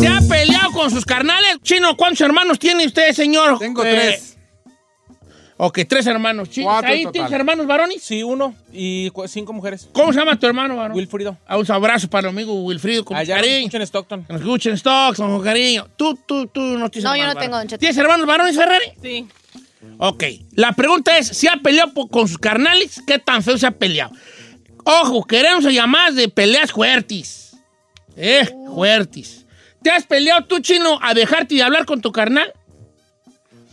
¿Se ha peleado con sus carnales? Chino, ¿cuántos hermanos tiene usted, señor? Tengo Eh, tres. Ok, tres hermanos. Chino, Cuatro ¿Ahí total. tienes hermanos varones? Sí, uno y cinco mujeres. ¿Cómo se llama tu hermano varón? Wilfrido. Ah, un abrazo para el amigo Wilfrido con Allá nos cariño. en Stockton. Que nos escuchen stocks, con cariño. Tú, tú, tú no tienes No, yo hermanos no tengo, Cheto. ¿Tienes hermanos varones, Ferrari? Sí. Ok. La pregunta es, ¿si ha peleado con sus carnales? ¿Qué tan feo se ha peleado? Ojo, queremos llamadas de peleas fuertes. Eh, fuertes. ¿Te has peleado tú, chino, a dejarte de hablar con tu carnal?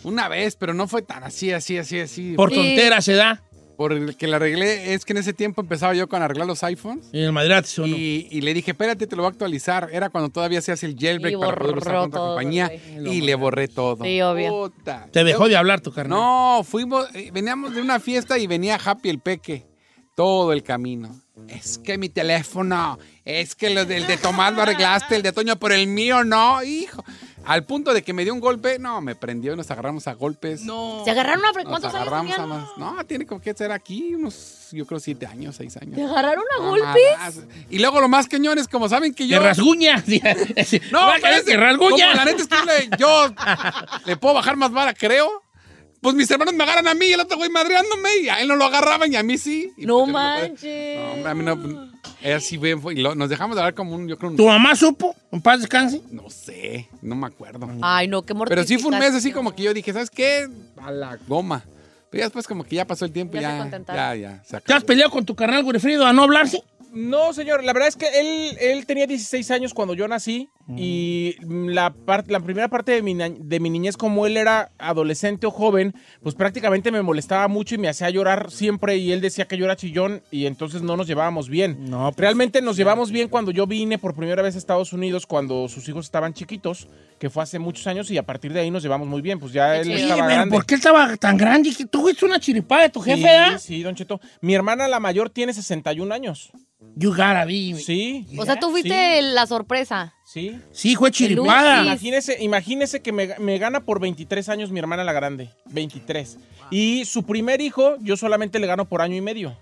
Una vez, pero no fue tan así, así, así, así. Por tontera se da. Por el que la arreglé, es que en ese tiempo empezaba yo con arreglar los iPhones. Y el madrid se Y, y le dije, espérate, te lo voy a actualizar. Era cuando todavía se hace el jailbreak Y para poder usar con otra todo, compañía. güey. Y le borré todo. Sí, obvio. Puta. Te dejó de hablar tu carnal. No, fuimos, eh, veníamos de una fiesta y venía Happy el Peque. Todo el camino. Es que mi teléfono, es que lo del de Tomás lo arreglaste, el de Toño, pero el mío no, hijo. Al punto de que me dio un golpe, no, me prendió y nos agarramos a golpes. No. ¿Se agarraron a Nos ¿Cuántos años agarramos a tenían? más. No, tiene como que ser aquí unos, yo creo, siete años, seis años. ¿Se agarraron a golpes? Y luego lo más cañones, como saben que ¡Que yo. rasguña! No, a pero es como la neta es que le- yo le puedo bajar más vara, creo. Pues mis hermanos me agarran a mí y el otro güey madreándome y a él no lo agarraban y a mí sí. Y No pues puedo- manches. No, hombre, a mí no. Es así, bien, fue- y lo- nos dejamos de hablar como un, yo creo, un- ¿Tu mamá supo? ¿En paz descanse? no sé, no me acuerdo. Ay, no, qué Pero sí fue un mes así como que yo dije, ¿sabes qué? A la goma. Pero ya después como que ya pasó el tiempo y Ya se ya, ya, ya, se ¿Te has peleado con tu carnal Wilfrido a no hablarse? No, señor. La verdad es que él, él tenía 16 años cuando yo nací y la, par- la primera parte de mi, de mi niñez, como él era adolescente o joven, pues prácticamente me molestaba mucho y me hacía llorar siempre y él decía que yo era chillón y entonces no nos llevábamos bien. No, pues, Realmente nos llevamos bien cuando yo vine por primera vez a Estados Unidos cuando sus hijos estaban chiquitos, que fue hace muchos años y a partir de ahí nos llevamos muy bien. Pues ya él. Sí, estaba pero grande. ¿por qué estaba tan grande? Tú fuiste una chiripada de tu jefe, Sí, ¿ah? sí, Don Cheto. Mi hermana la mayor tiene 61 años. You gotta be. Sí, O sea, tú fuiste la sorpresa. Sí. Sí, fue chiripada. Imagínese, imagínese que me, me gana por 23 años mi hermana la grande. 23. Y su primer hijo, yo solamente le gano por año y medio.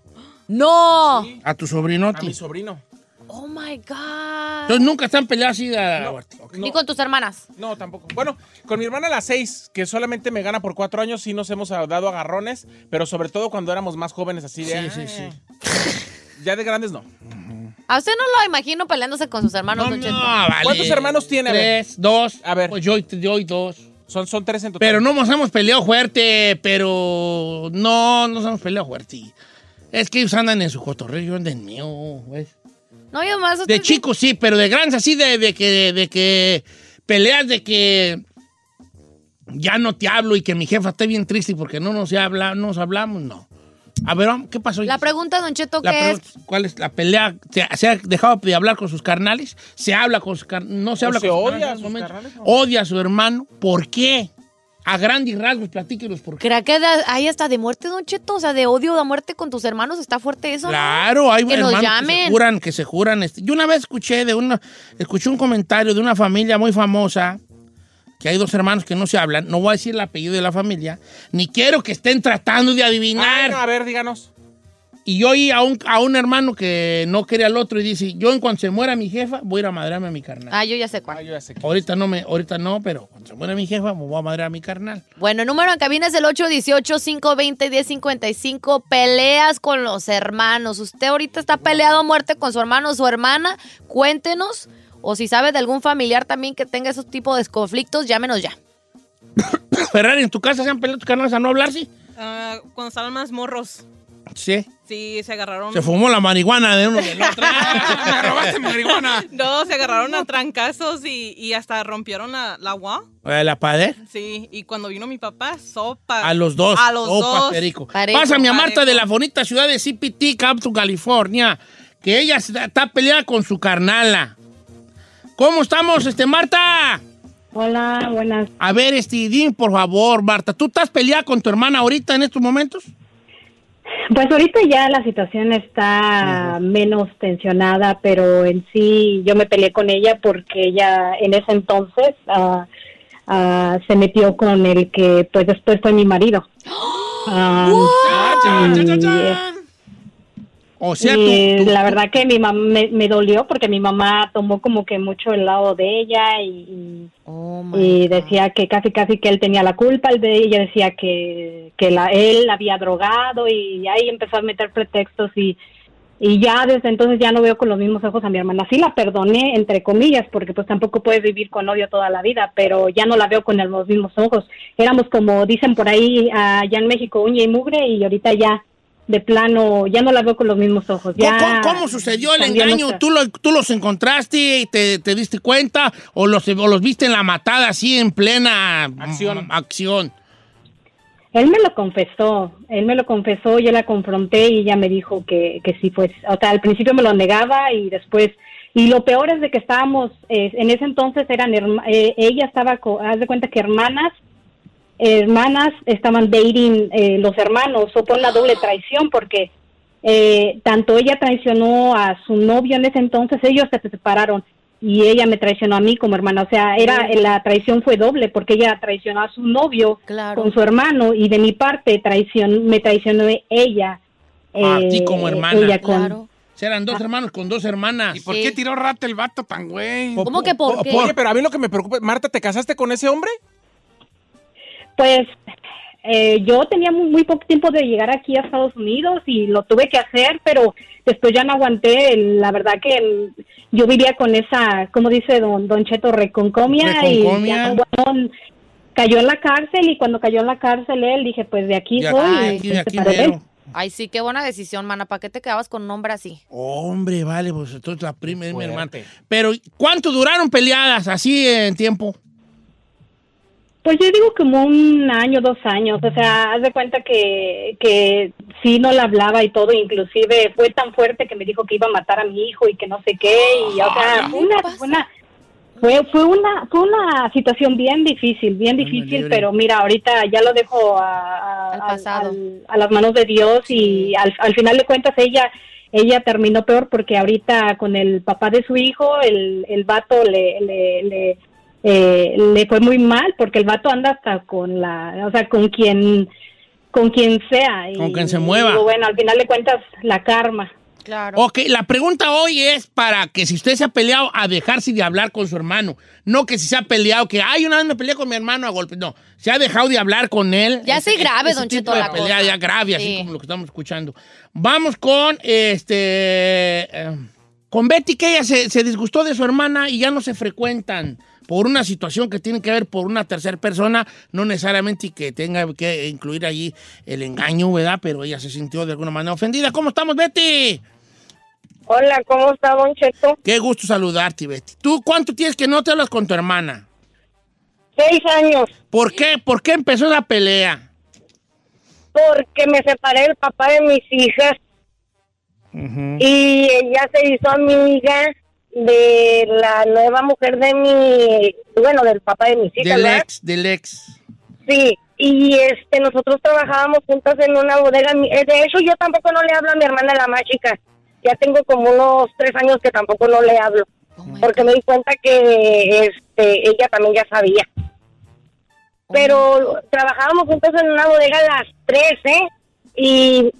¡No! A tu A sobrinote. mi sobrino. Oh my God. Entonces nunca están peleados así de... Ni con tus hermanas. No, tampoco. Bueno, con mi hermana la 6, que solamente me gana por cuatro años, sí nos hemos dado agarrones, pero sobre todo cuando éramos más jóvenes, así de. Sí, sí, sí. "Ay". Ya de grandes no. A usted no lo imagino peleándose con sus hermanos, No, Don no, Cheto. vale. ¿Cuántos hermanos tiene? A ver. Tres, dos. A ver. Pues yo, yo y dos. Son, son tres en total. Pero no nos hemos peleado fuerte, pero no nos hemos peleado fuerte. Es que ellos andan en su cotorreo, yo ando en mío, ¿ves? No, yo más. De chicos sí, pero de grandes así, de, de que, de que peleas de que ya no te hablo y que mi jefa esté bien triste porque no nos, habla, no nos hablamos, no. A ver, ¿qué pasó? La pregunta, Don Cheto, La ¿qué es? ¿Cuál es la pelea? ¿Se, ha dejado de hablar con sus carnales? ¿Se habla con sus carnales? ¿No se ¿O habla se con sus odia a sus momentos? carnales? No. Odia a su hermano. ¿Por qué? A grandes rasgos, platíquenos por qué. ¿Crea que hay hasta de muerte, Don Cheto? O sea, de odio, de muerte con tus hermanos. ¿Está fuerte eso? no? Claro, hay Que nos hermanos que se juran, que se juran. este. Yo una vez escuché de una, escuché un comentario de una familia muy famosa, que hay dos hermanos que no se hablan. No voy a decir el apellido de la familia, ni quiero que estén tratando de Ay, adivinar. no, a ver, díganos. Y yo oí a un, a un hermano que no quería al otro y dice, yo en cuanto se muera mi jefa, voy a ir a madrarme a mi carnal. Ah, yo ya sé Ah, cuál. yo ya sé que- Ahorita no, me, ahorita no, pero cuando se muera mi jefa, me voy a madrear a mi carnal. Bueno, el número en cabina es el 818-520-1055. Peleas con los hermanos. ¿Usted ahorita está peleado a muerte con su hermano o su hermana? Cuéntenos. O si sabe de algún familiar también que tenga esos tipos de conflictos, llámenos ya. Ferrari, ¿en tu casa se han peleado tus carnales a no hablar, sí? Ah, cuando estaban más morros, Sí. sí, se agarraron. Se fumó la marihuana de uno del otro. ¡Me robaste marihuana! No, se agarraron a trancazos y, y hasta rompieron la, la. Eh, la pader. Sí, y cuando vino mi papá, sopa. A los dos. A los Opa, dos. perico. Parejo, Pásame a Marta parejo. de la bonita ciudad de CPT, Campton, California, que ella está peleada con su carnala. ¿Cómo estamos, este, Marta? Hola, buenas. A ver, este, por favor, Marta, ¿tú estás peleada con tu hermana ahorita en estos momentos? Pues ahorita ya la situación está menos tensionada, pero en sí yo me peleé con ella porque ella en ese entonces ah, se metió con el que pues después fue mi marido. Ah, O sea, y tú, tú- la verdad que mi mamá me, me dolió porque mi mamá tomó como que mucho el lado de ella y, Oh, y decía que casi casi que él tenía la culpa, el de ella decía que, que la, él había drogado y ahí empezó a meter pretextos y, y ya desde entonces ya no veo con los mismos ojos a mi hermana. Sí la perdoné, entre comillas, porque pues tampoco puedes vivir con odio toda la vida, pero ya no la veo con los mismos ojos. Éramos como dicen por ahí allá en México, uña y mugre y ahorita ya de plano ya no la veo con los mismos ojos. ¿Cómo, Ya cómo- cómo sucedió el engaño? ¿Tú, lo- ¿Tú los encontraste y te, te diste cuenta? ¿O los, o los viste en la matada así en plena Acción. mm, acción? Él me lo confesó, él me lo confesó, yo la confronté y ella me dijo que, que sí, pues, o sea, al principio me lo negaba y después, y lo peor es de que estábamos, eh, en ese entonces eran, herma- eh, ella estaba, co- haz de cuenta que hermanas, hermanas estaban dating eh, los hermanos, o por la doble traición, porque eh, tanto ella traicionó a su novio en ese entonces, ellos se separaron y ella me traicionó a mí como hermana, o sea, era la traición fue doble porque ella traicionó a su novio Claro. con su hermano y de mi parte traición, me traicionó ella. A eh, ti como hermana. ella con- Claro. Eran dos hermanos con dos hermanas. ¿Y por Sí. qué tiró rata el vato tan güey? ¿Cómo que por qué? Oye, pero a mí lo que me preocupa, Marta, ¿te casaste con ese hombre? Pues eh, yo tenía muy, muy poco tiempo de llegar aquí a Estados Unidos y lo tuve que hacer, pero después ya no aguanté. La verdad que mm, yo vivía con esa, como dice don, don Cheto, reconcomia, Reconcomia. y ya cuando cayó en la cárcel y cuando cayó en la cárcel él dije pues de aquí soy. aquí, de mero. Ay, sí, qué buena decisión, mana. ¿Para qué te quedabas con un hombre así? Hombre, vale, pues entonces la prima es mi hermana. Pero, ¿cuánto duraron peleadas así en tiempo? Pues yo digo como un año, dos años, o sea, haz de cuenta que, que sí no la hablaba y todo, inclusive fue tan fuerte que me dijo que iba a matar a mi hijo y que no sé qué, y o sea, fue una, fue una, fue, fue una, fue una situación bien difícil, bien difícil, pero mira, ahorita ya lo dejo a, a- Al al- pasado. al- a las manos de Dios y al, al final de cuentas ella ella terminó peor porque ahorita con el papá de su hijo, el, el vato le, le, le, eh, le fue muy mal porque el vato anda hasta con la, o sea, con quien, con quien sea. y- Con quien se mueva. bueno, al final de cuentas, la karma. Claro. Ok, la pregunta hoy es para que si usted se ha peleado a dejarse de hablar con su hermano, no que si se ha peleado, que ay, una vez me peleé con mi hermano a golpe, no, se ha dejado de hablar con él. Ya Ese- sé grave, ese don tipo Cheto, de la pelea cosa. ya grave, así Sí. como lo que estamos escuchando. Vamos con este eh, con Betty, que ella se, se disgustó de su hermana y ya no se frecuentan por una situación que tiene que ver por una tercera persona, no necesariamente que tenga que incluir allí el engaño, ¿verdad? Pero ella se sintió de alguna manera ofendida. ¿Cómo estamos, Betty? Hola, ¿cómo está, Don Cheto? Qué gusto saludarte, Betty. ¿Tú cuánto tienes que no te hablas con tu hermana? Seis años, ¿Por qué? ¿Por qué empezó la pelea? porque me separé del papá de mis hijas y ella se hizo amiga de la nueva mujer de mi, bueno, del papá de mis hijas, Del ex, del ex. Sí, y este, nosotros trabajábamos juntas en una bodega. Eh, De hecho, yo tampoco no le hablo a mi hermana, la más chica. Ya tengo como unos tres años que tampoco no le hablo, Oh porque me di cuenta que este, ella también ya sabía. Pero trabajábamos juntos en una bodega a las tres, ¿eh? Y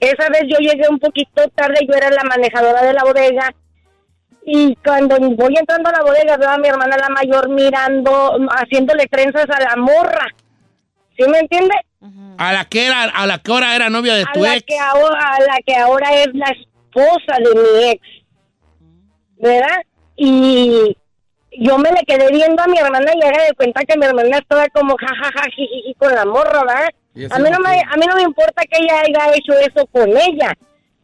Esa vez yo llegué un poquito tarde, yo era la manejadora de la bodega. Y cuando voy entrando a la bodega, veo a mi hermana la mayor mirando, haciéndole trenzas a la morra. ¿Sí me entiende? A la que era, a la que ahora era novia de A tu la, ex. que ahora, a la que ahora es la esposa de mi ex. ¿Verdad? Y yo me le quedé viendo a mi hermana y haga de cuenta que mi hermana estaba como jajaja jijiji con la morra, ¿verdad? A mí no me a mí no me importa que ella haya hecho eso con ella,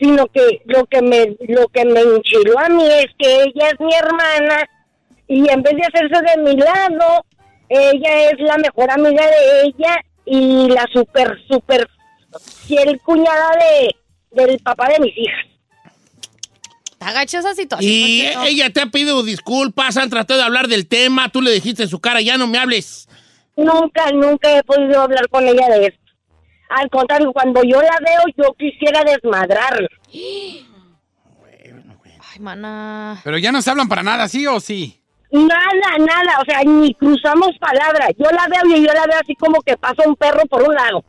sino que lo que me lo que me enchiló a mí es que ella es mi hermana y en vez de hacerse de mi lado, ella es la mejor amiga de ella y la super super fiel cuñada de del papá de mis hijas. Gacha esa situación. Y ella te ha pedido disculpas, han tratado de hablar del tema, tú le dijiste en su cara, ya no me hables. Nunca, nunca he podido hablar con ella de esto. Al contrario, cuando yo la veo, yo quisiera desmadrarla. Ay, mana. Pero ya no se hablan para nada, ¿sí o sí? Nada, nada, o sea, ni cruzamos palabras. Yo la veo y yo la veo así como que pasa un perro por un lado.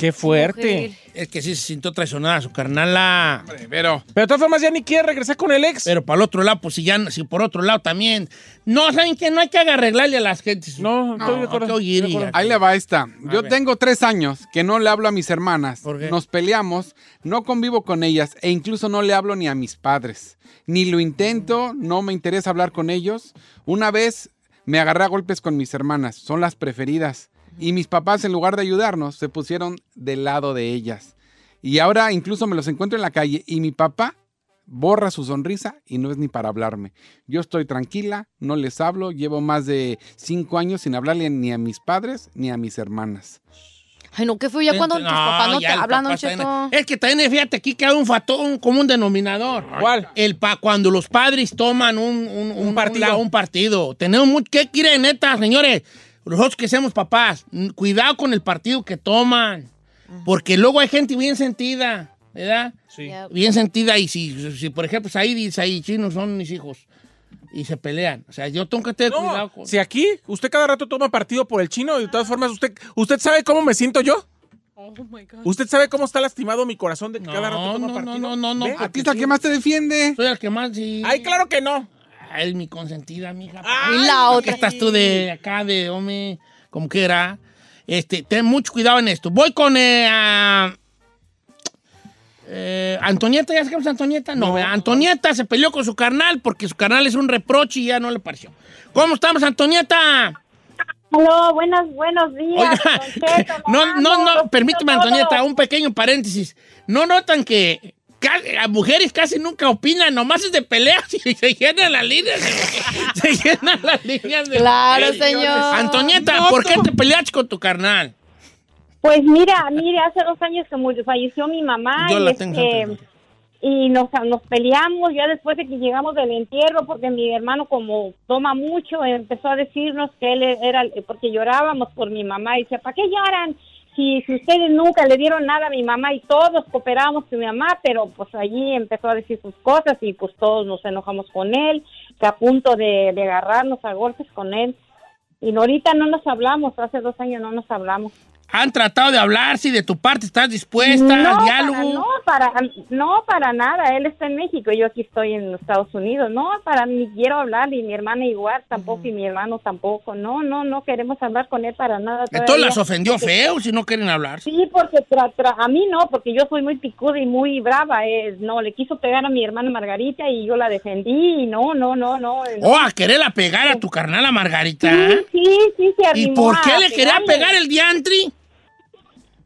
Qué fuerte. Es que sí se sintió traicionada a su carnala. Hombre, Pero, Pero de todas formas ya ni quiere regresar con el ex. Pero para el otro lado, pues si ya, si por otro lado también. No, ¿saben que No hay que arreglarle a las gentes. no, estoy de hay acuerdo. que oír estoy de y- acuerdo. ahí le va esta. Yo ver. tengo tres años que no le hablo a mis hermanas. ¿Por qué? Nos peleamos, no convivo con ellas e incluso no le hablo ni a mis padres. Ni lo intento, no me interesa hablar con ellos. Una vez me agarré a golpes con mis hermanas, son las preferidas. Y mis papás, en lugar de ayudarnos, se pusieron del lado de ellas. Y ahora incluso me los encuentro en la calle y mi papá borra su sonrisa y no es ni para hablarme. Yo estoy tranquila, no les hablo, llevo más de cinco años sin hablarle ni a mis padres ni a mis hermanas. Ay, no, qué fue ya cuando tus papás no te hablan, Don Cheto. Es que también, fíjate, aquí queda un factor, un común denominador. ¿Cuál? El pa, cuando los padres toman un, un, un- partido. la- un partido. Tenemos mucho, ¿qué quieren, neta, señores? Nosotros que somos papás, cuidado con el partido que toman. Porque luego hay gente bien sentida, ¿verdad? Sí. Yep. Bien sentida y si, si por ejemplo, Said y Said chinos son mis hijos y se pelean. O sea, yo tengo que tener cuidado con... si aquí usted cada rato toma partido por el chino y de todas formas usted usted sabe cómo me siento yo. Oh my God. ¿Usted sabe cómo está lastimado mi corazón de que No, cada rato toma no, partido? no, no, no, no. ¿A ti es la que más te defiende? Soy el que más sí. Ay, claro que no. Ay, mi consentida, mija. Ay, Y la ¿Qué otra. estás tú de acá, de hombre, como que era? Este, ten mucho cuidado en esto. Voy con eh, a- eh, Antonieta, ¿ya sabemos a Antonieta? No. Antonieta se peleó con su carnal porque su carnal es un reproche y ya no le pareció. ¿Cómo estamos, Antonieta? Aló, buenos, buenos días. Oiga, Cheto, no, no, no, permíteme, Antonieta, un pequeño paréntesis. ¿No notan que las mujeres casi nunca opinan, nomás es de peleas y se llenan las líneas de, se llenan las líneas de Claro, mujeres. señor. Antonieta, ¿por qué te peleaste con tu carnal? Pues mira, mire, hace dos años que murió, falleció mi mamá Yo y, la tengo este, y nos, nos peleamos ya después de que llegamos del entierro porque mi hermano como toma mucho empezó a decirnos que él era porque llorábamos por mi mamá y decía, ¿para qué lloran? Si, si ustedes nunca le dieron nada a mi mamá y todos cooperamos con mi mamá, pero pues allí empezó a decir sus cosas y pues todos nos enojamos con él, que a punto de, de agarrarnos a golpes con él. Y ahorita no nos hablamos, hace dos años no nos hablamos. ¿Han tratado de hablar? Si de tu parte estás dispuesta al no, diálogo. Para, no, para, no, para nada. Él está en México, yo aquí estoy en los Estados Unidos. No, para ni quiero hablar, y mi hermana igual tampoco, y mi hermano tampoco. No, no, no queremos hablar con él para nada. Entonces todavía. las ofendió feo si no quieren hablar. Sí, porque tra- tra- a mí no, porque yo soy muy picuda y muy brava. eh, no, le quiso pegar a mi hermana Margarita y yo la defendí. Y no, no, no, no. no. Oh, a quererla pegar a tu carnala Margarita. Sí, sí, sí, se ¿Y por qué a le quería pegar el diantri?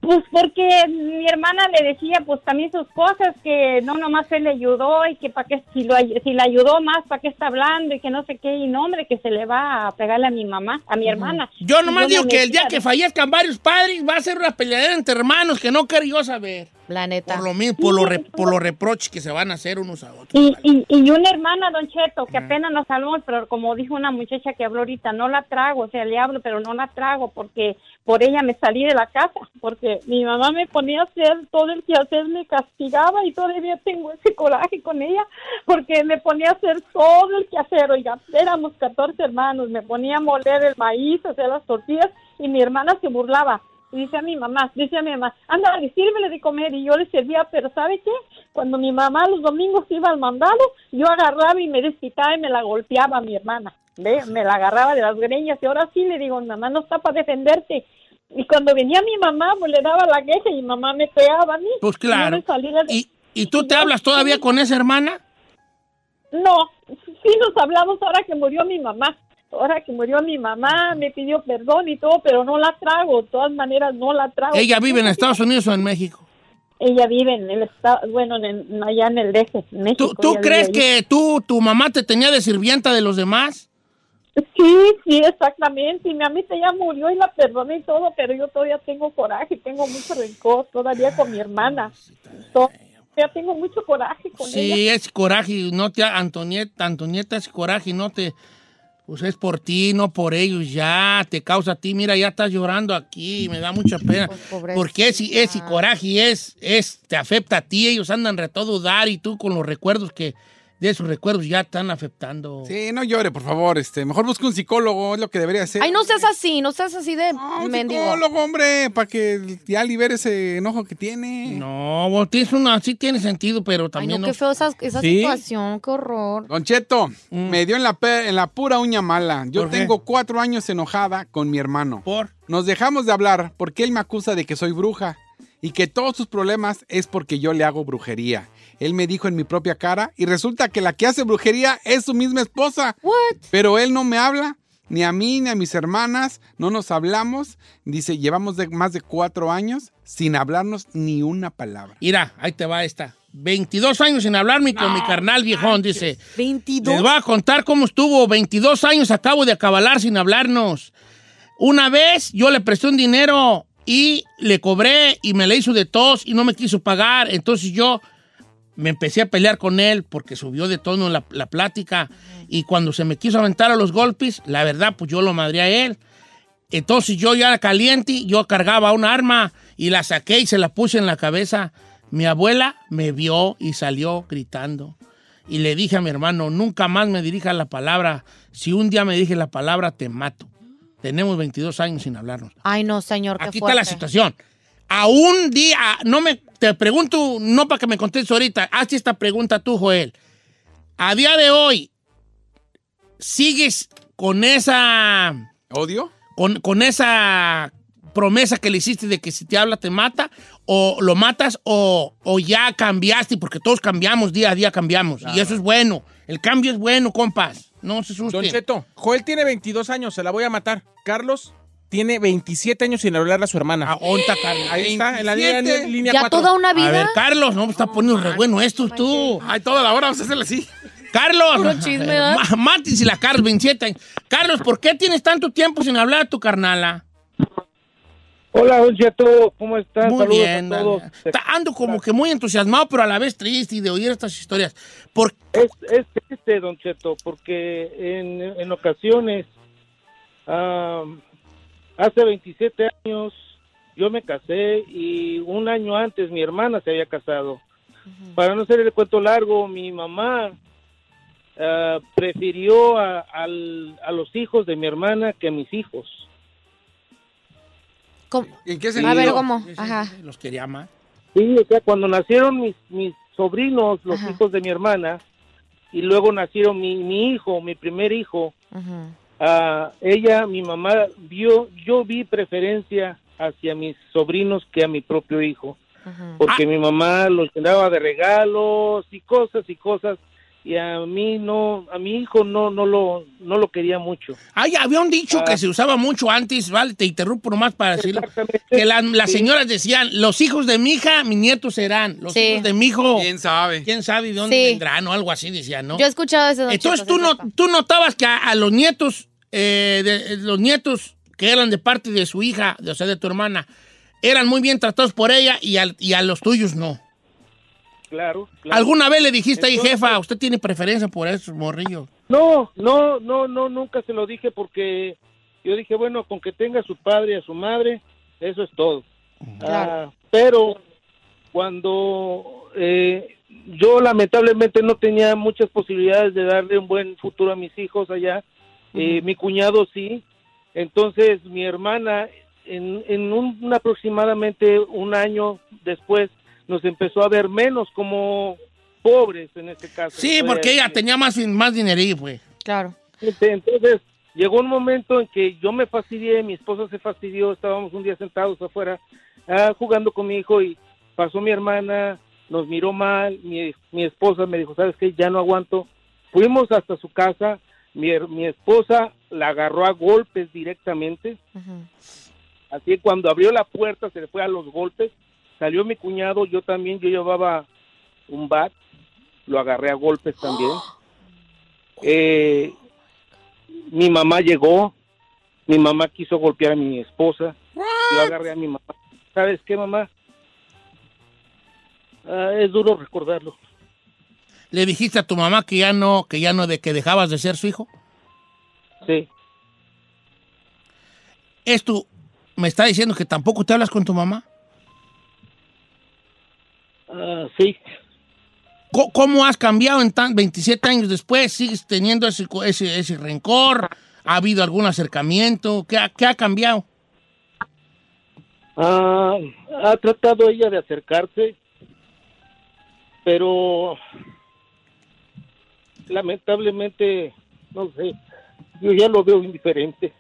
Pues porque mi hermana le decía pues también sus cosas, que no nomás él le ayudó y que para qué, si, lo, si le ayudó más, para qué está hablando y que no sé qué, y no hombre, que se le va a pegarle a mi mamá, a mi hermana. Yo nomás digo que el día que fallezcan varios padres va a ser una peleadera entre hermanos que no quiero yo saber. La neta. Por lo mismo, por, los re- por los reproches que se van a hacer unos a otros. Y, y, y una hermana, Don Cheto, que apenas nos hablamos, pero como dijo una muchacha que habló ahorita, no la trago, o sea, le hablo, pero no la trago porque por ella me salí de la casa, porque mi mamá me ponía a hacer todo el quehacer, me castigaba y todavía tengo ese coraje con ella, porque me ponía a hacer todo el quehacer, oiga, éramos 14 hermanos, me ponía a moler el maíz, hacer las tortillas y mi hermana se burlaba. Y dice a mi mamá, dice a mi mamá, anda, sírvele de comer y yo le servía, pero ¿sabe qué? Cuando mi mamá los domingos iba al mandado, yo agarraba y me desquitaba y me la golpeaba a mi hermana, ¿ve? Me la agarraba de las greñas y ahora sí le digo, mamá no está para defenderte. Y cuando venía mi mamá, pues le daba la queja y mi mamá me pegaba a mí. Pues Y claro. de- ¿Y, y tú te hablas todavía con esa hermana? No, sí nos hablamos ahora que murió mi mamá. Ahora que murió mi mamá, me pidió perdón y todo, pero no la trago. De todas maneras, no la trago. ¿Ella vive en Estados Unidos o en México? Ella vive en el estado, bueno, en- allá en el en México. ¿Tú, tú crees que tú, tu mamá te tenía de sirvienta de los demás? Sí, sí, exactamente. Y mi amita ya murió y la perdoné y todo, pero yo todavía tengo coraje, tengo mucho rencor todavía con mi hermana. Todavía tengo mucho coraje con ella. Sí, es coraje, no te, Antonieta, Antonieta es coraje, no te, pues es por ti, no por ellos, ya, te causa a ti, mira, ya estás llorando aquí, me da mucha pena, pobrecita. porque ese, ese coraje es, es, te afecta a ti, ellos andan re todo dar y tú con los recuerdos que, de esos recuerdos ya están afectando. Sí, no llore, por favor. Este, mejor busque un psicólogo, es lo que debería hacer. Ay, no seas así, no seas así de un mendigo. psicólogo, hombre, para que ya libere ese enojo que tiene. No, vos tienes una, sí tiene sentido, pero Ay, también no, no. qué feo esa, esa ¿Sí? situación, qué horror. Don Cheto, me dio en la, en la pura uña mala. Yo tengo cuatro años enojada con mi hermano. ¿Por? Nos dejamos de hablar porque él me acusa de que soy bruja y que todos sus problemas es porque yo le hago brujería. Él me dijo en mi propia cara y resulta que la que hace brujería es su misma esposa. Pero él no me habla, ni a mí ni a mis hermanas, no nos hablamos. Dice, llevamos de- más de cuatro años sin hablarnos ni una palabra. Mira, ahí te va esta. 22 años sin hablarme con mi carnal viejón, dice. 22. Les voy a contar cómo estuvo. 22 años acabo de acabalar sin hablarnos. Una vez yo le presté un dinero y le cobré y me le hizo de tos y no me quiso pagar. Entonces yo me empecé a pelear con él porque subió de tono la, la plática. Y cuando se me quiso aventar a los golpes, la verdad, pues yo lo madré a él. Entonces yo ya caliente, yo cargaba una arma y la saqué y se la puse en la cabeza. Mi abuela me vio y salió gritando. Y le dije a mi hermano, nunca más me dirija la palabra. Si un día me dije la palabra, te mato. Tenemos 22 años sin hablarnos. Ay, no, señor, qué Aquí está la situación. A un día, no me, te pregunto, no para que me contestes ahorita, hazte esta pregunta tú, Joel. A día de hoy, ¿sigues con esa... ¿Odio? Con, con esa promesa que le hiciste de que si te habla te mata, o lo matas, o, o ya cambiaste, porque todos cambiamos, día a día cambiamos, y eso es bueno. El cambio es bueno, compas. No se asusten. Don Cheto, Joel tiene 22 años, se la voy a matar. Carlos tiene 27 años sin hablarle a su hermana. Ah, ¿Onta, Carlos? Ahí está, en la línea, 27. línea ¿Ya 4. toda una A vida? ver, Carlos, no, está poniendo re bueno esto tú. Ay, toda la hora vamos a hacerle así. Carlos, Puro chisme, ¿verdad? Ma- Matis y la Carlos, 27 años. Carlos, ¿por qué tienes tanto tiempo sin hablar a tu carnala? Hola, Don Cheto, ¿cómo estás? Muy Saludos bien. a todos. Está- ando como que muy entusiasmado, pero a la vez triste y de oír estas historias. ¿Por Es, es triste, Don Cheto, porque en, en ocasiones, am, hace 27 años, yo me casé y un año antes mi hermana se había casado. Para no hacer el cuento largo, mi mamá ah, prefirió a, al- a los hijos de mi hermana que a mis hijos. ¿Cómo? ¿En qué A sentido? ver, ¿cómo? Ajá. Los quería más. Sí, o sea, cuando nacieron mis, mis sobrinos, los Ajá. hijos de mi hermana, y luego nacieron mi, mi hijo, mi primer hijo, Ajá. Ah, ella, mi mamá, vio, yo vi preferencia hacia mis sobrinos que a mi propio hijo, Ajá. porque mi mamá los llenaba de regalos y cosas y cosas, y a mí no, a mi hijo no, no lo, no lo quería mucho. Ay, había un dicho Ah. que se usaba mucho antes, ¿vale? Te interrumpo nomás para decirlo. Que la- las Sí. señoras decían, los hijos de mi hija, mis nietos serán. Los Sí. hijos de mi hijo, ¿Quién sabe? quién sabe de dónde Sí. vendrán o algo así, decían, ¿no? Yo he escuchado ese don Entonces tú, no, tú notabas que a, a los nietos, eh, de, los nietos que eran de parte de su hija, de, o sea, de tu hermana, eran muy bien tratados por ella y, al- y a los tuyos no. Claro, claro. ¿Alguna vez le dijiste ahí, jefa, usted tiene preferencia por esos morrillos? No, no, no, no, nunca se lo dije porque yo dije, bueno, con que tenga a su padre y a su madre, eso es todo. Claro. Ah, pero cuando eh, yo lamentablemente no tenía muchas posibilidades de darle un buen futuro a mis hijos allá, eh, mi cuñado sí, entonces mi hermana en, en un, un aproximadamente un año después nos empezó a ver menos como pobres en este caso. Sí, porque ella tenía más, más dinerillo, pues. Claro. Este, Entonces, llegó un momento en que yo me fastidié, mi esposa se fastidió, estábamos un día sentados afuera ah, jugando con mi hijo y pasó mi hermana, nos miró mal, mi, mi esposa me dijo, ¿sabes qué? Ya no aguanto. Fuimos hasta su casa, mi, mi esposa la agarró a golpes directamente, así que cuando abrió la puerta se le fue a los golpes, salió mi cuñado, yo también, yo llevaba un bat, lo agarré a golpes también. Eh, mi mamá llegó, mi mamá quiso golpear a mi esposa, yo agarré a mi mamá. ¿Sabes qué, mamá? Ah, es duro recordarlo. ¿Le dijiste a tu mamá que ya no, que ya no, de que dejabas de ser su hijo? Sí. ¿Esto me está diciendo que tampoco te hablas con tu mamá? Ah, sí. ¿Cómo has cambiado en tan 27 años después? ¿Sigues teniendo ese, ese, ese rencor? ¿Ha habido algún acercamiento? ¿Qué ha, qué ha cambiado? Ah, ha tratado ella de acercarse, pero lamentablemente, no sé, yo ya lo veo indiferente.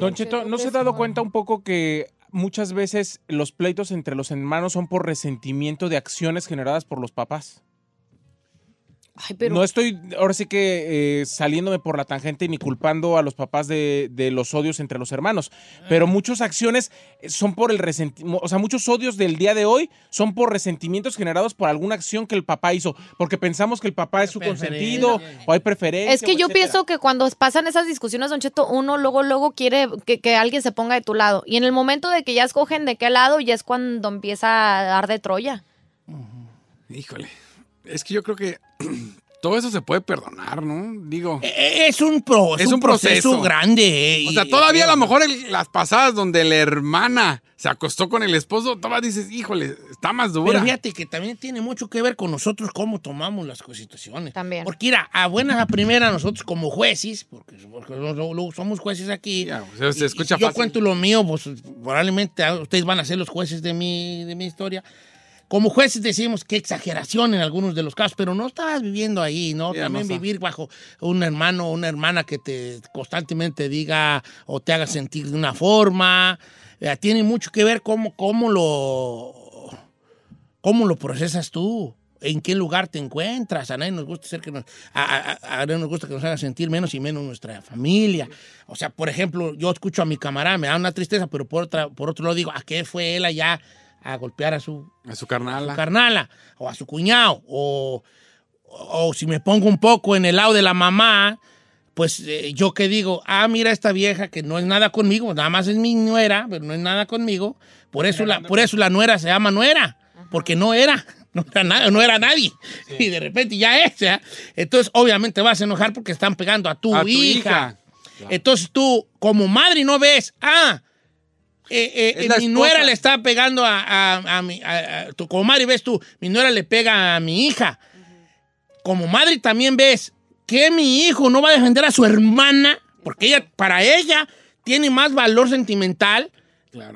Don Cheto, ¿no se ha dado cuenta un poco que muchas veces los pleitos entre los hermanos son por resentimiento de acciones generadas por los papás? No estoy, ahora sí que eh, saliéndome por la tangente ni culpando a los papás de, de los odios entre los hermanos, pero muchas acciones son por el resentimiento, o sea, muchos odios del día de hoy son por resentimientos generados por alguna acción que el papá hizo, porque pensamos que el papá es su consentido o hay preferencia. Es que yo etcétera. pienso que cuando pasan esas discusiones, Don Cheto, uno luego, luego quiere que, que alguien se ponga de tu lado. Y en el momento de que ya escogen de qué lado, ya es cuando empieza a dar de Troya. Híjole. Es que yo creo que todo eso se puede perdonar, ¿no? Digo. Es un, pro- es un proceso grande, eh, O sea, todavía a lo mejor el- las pasadas donde la hermana se acostó con el esposo, todavía dices, híjole, está más dura. Pero fíjate que también tiene mucho que ver con nosotros cómo tomamos las situaciones. También. Porque mira, a buenas a primera nosotros como jueces, porque, porque somos jueces aquí. pues, se escucha y yo cuento lo mío, pues probablemente ah, ustedes van a ser los jueces de mi, de mi historia. Como jueces decimos qué exageración en algunos de los casos, pero no estabas viviendo ahí, ¿no? También vivir bajo un hermano o una hermana que te constantemente diga o te haga sentir de una forma. Eh, tiene mucho que ver cómo, cómo lo ¿Cómo lo procesas tú? ¿En qué lugar te encuentras? A nadie nos gusta ser que nos, a, a- a- a nadie nos gusta que nos haga sentir menos y menos nuestra familia. O sea, por ejemplo, yo escucho a mi camarada, me da una tristeza, pero por, otra, por otro lado digo, ¿a qué fue él allá a golpear a su, a su carnala? su carnala o a su cuñado? O, o si me pongo un poco en el lado de la mamá, pues eh, yo que digo, ah, mira esta vieja que no es nada conmigo, nada más es mi nuera, pero no es nada conmigo. Por eso, la, por eso la nuera se llama nuera, porque no era, no era, nada, no era nadie. Y de repente ya es. Entonces, obviamente vas a enojar porque están pegando a tu A tu hija. Entonces tú, como madre, no ves, ah, eh, eh, la mi nuera le está pegando a, a- a mi. a- como madre ves tú, mi nuera le pega a mi hija. Como madre también ves que mi hijo no va a defender a su hermana, porque ella, para ella, tiene más valor sentimental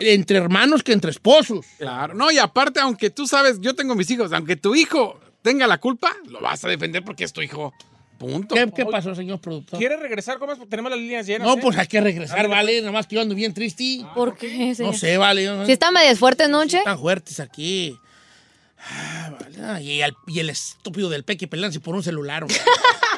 entre hermanos que entre esposos. Claro, no, y aparte, aunque tú sabes, yo tengo mis hijos, aunque tu hijo tenga la culpa, lo vas a defender porque es tu hijo. Punto. ¿Qué, qué pasó, señor productor? ¿Quiere regresar? ¿Cómo es? Tenemos las líneas llenas. No, ¿eh? pues hay que regresar, vale. Nada más que yo ando bien triste. ¿Por qué? No sé, vale. yo- Si está medio fuerte, noche. Están fuertes aquí. Ah, vale. Ah, y, el, y el estúpido del peque peleándose por un celular.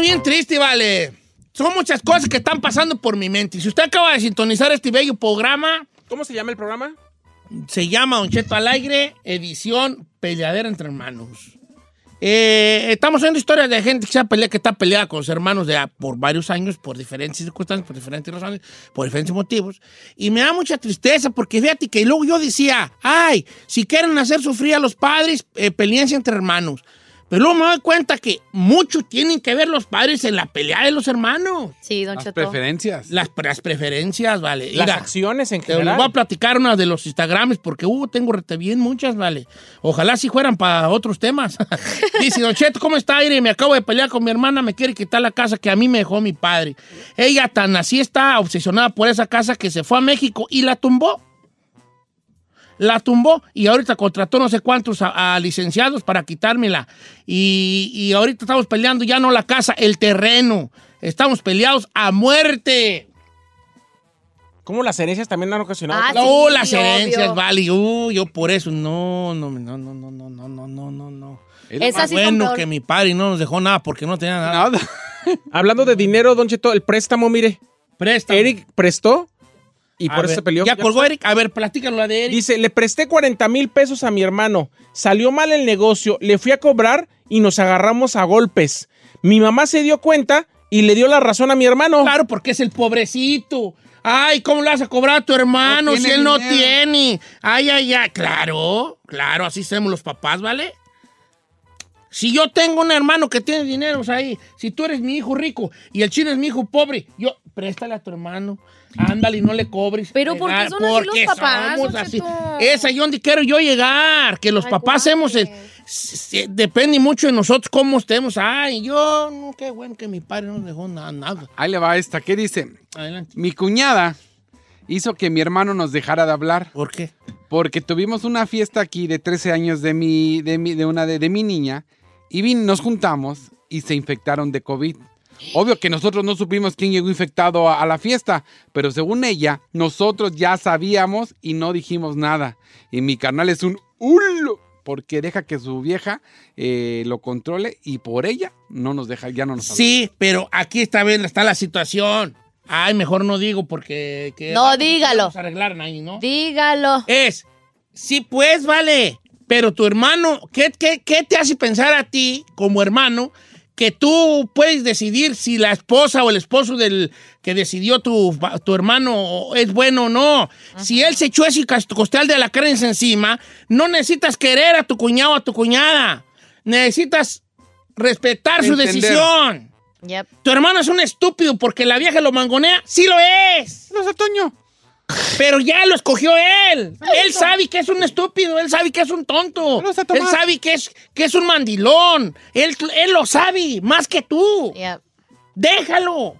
Bien triste, vale. Son muchas cosas que están pasando por mi mente. Y si usted acaba de sintonizar este bello programa, ¿Cómo se llama el programa? se llama Don Cheto al aire, edición Peleadera entre Hermanos. Eh, estamos viendo historias de gente que, se ha peleado, que está peleada con sus hermanos de, por varios años, por diferentes circunstancias, por diferentes razones, por diferentes motivos. Y me da mucha tristeza porque fíjate que luego yo decía, ay, si quieren hacer sufrir a los padres, eh, peleense entre hermanos. Pero luego me doy cuenta que mucho tienen que ver los padres en la pelea de los hermanos. Sí, Don Las preferencias. Las, las preferencias, vale. Las Mira, acciones en te les general. voy a platicar una de los Instagrames porque uh, tengo rete bien muchas, vale. Ojalá si fueran para otros temas. Dice, Don Cheto, ¿cómo está, Aire? Me acabo de pelear con mi hermana, me quiere quitar la casa que a mí me dejó mi padre. Ella tan así está obsesionada por esa casa que se fue a México y la tumbó. La tumbó y ahorita contrató no sé cuántos a, a licenciados para quitármela. Y, y ahorita estamos peleando ya no la casa, el terreno. Estamos peleados a muerte. ¿Cómo las herencias también han ocasionado? Ah, No, sí, las herencias, obvio. vale. Uh, yo por eso, no, no, no, no, no, no, no, no, no, no, no. Es sí son bueno que mi padre no nos dejó nada porque no tenía nada. Nada. Hablando de dinero, Don Cheto, el préstamo, mire. Presta. Eric prestó y A por eso ver, se peleó. ¿Ya colgó Eric? A ver, platícalo la de Eric. Dice, le presté 40 mil pesos a mi hermano. Salió mal el negocio, le fui a cobrar y nos agarramos a golpes. Mi mamá se dio cuenta y le dio la razón a mi hermano. Claro, porque es el pobrecito. Ay, ¿cómo le vas a cobrar a tu hermano No si él no tiene? Ay, ay, ay. Claro, claro, así somos los papás, ¿vale? Si yo tengo un hermano que tiene dinero, o sea, ahí, si tú eres mi hijo rico y el chino es mi hijo pobre, yo, préstale a tu hermano. Ándale y no le cobres. Pero ¿por qué son así los Porque papás, somos así. Es ahí donde quiero yo llegar, que los Ay, papás el... se- Depende mucho de nosotros cómo estemos. Ay, yo, no, qué bueno que mi padre no nos dejó nada, nada. Ahí le va esta. ¿Qué dice? Adelante. Mi cuñada hizo que mi hermano nos dejara de hablar. ¿Por qué? Porque tuvimos una fiesta aquí de 13 años de mi, de mi, de una de, de mi niña y vin- nos juntamos y se infectaron de COVID. Obvio que nosotros no supimos quién llegó infectado a, a la fiesta, pero según ella, nosotros ya sabíamos y no dijimos nada. Y mi carnal es un hulo porque deja que su vieja eh, lo controle y por ella no nos deja, ya no nos habla. Sí, pero aquí está bien, está la situación. Ay, mejor no digo porque... que- No, dígalo. Vamos a arreglar ahí, ¿no? Dígalo. Es, sí, pues, vale. Pero tu hermano, ¿qué, qué, qué te hace pensar a ti, como hermano, que tú puedes decidir si la esposa o el esposo del que decidió tu, tu hermano es bueno o no? Si él se echó ese costal de la carne encima, no necesitas querer a tu cuñado o a tu cuñada. Necesitas respetar su decisión. Yep. Tu hermano es un estúpido porque la vieja lo mangonea. Sí lo es. No sé, Toño. Pero ya lo escogió él. Él sabe que es un estúpido, él sabe que es un tonto. Él sabe que es, que es un mandilón. Él, él lo sabe, más que tú. Yep. Déjalo.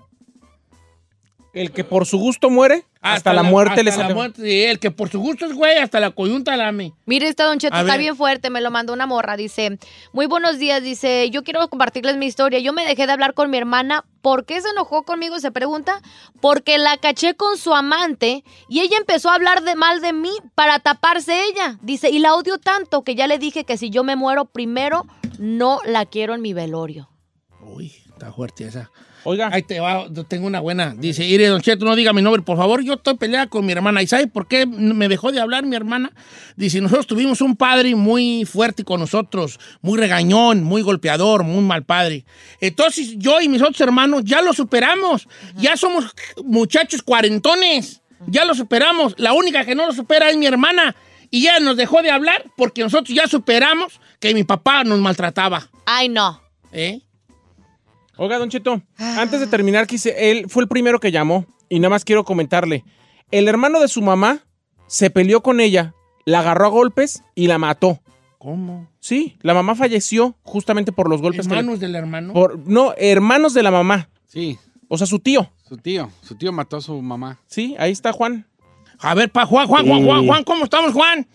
El que por su gusto muere, hasta, la, muerte le hasta la sale. muerte, sí, El que por su gusto es güey, hasta la coyunta lame. Mire, este Don Cheto A está ver. bien fuerte, me lo mandó una morra, dice, muy buenos días, dice, yo quiero compartirles mi historia, yo me dejé de hablar con mi hermana, ¿por qué se enojó conmigo? Se pregunta, porque la caché con su amante y ella empezó a hablar de mal de mí para taparse ella, dice, y la odio tanto que ya le dije que si yo me muero primero, no la quiero en mi velorio. Uy, Está fuerte esa. Oiga. Ahí te va, tengo una buena. Dice, Ire, Don Cheto, no diga mi nombre, por favor. Yo estoy peleada con mi hermana. ¿Y sabe por qué me dejó de hablar mi hermana? Dice, nosotros tuvimos un padre muy fuerte con nosotros, muy regañón, muy golpeador, muy mal padre. Entonces, yo y mis otros hermanos ya lo superamos. Ya somos muchachos cuarentones. Ya lo superamos. La única que no lo supera es mi hermana. Y ya nos dejó de hablar porque nosotros ya superamos que mi papá nos maltrataba. Ay, no. ¿Eh? Oiga, Don Cheto, antes de terminar, quise, él fue el primero que llamó y nada más quiero comentarle. El hermano de su mamá se peleó con ella, la agarró a golpes y la mató. ¿Cómo? Sí, la mamá falleció justamente por los golpes. que le- ¿Hermanos del hermano? por- no, hermanos de la mamá. Sí. O sea, su tío. Su tío. Su tío mató a su mamá. Sí, ahí está Juan. A ver, pa, Juan, Juan, Juan. Juan, Juan, ¿cómo estamos, Juan?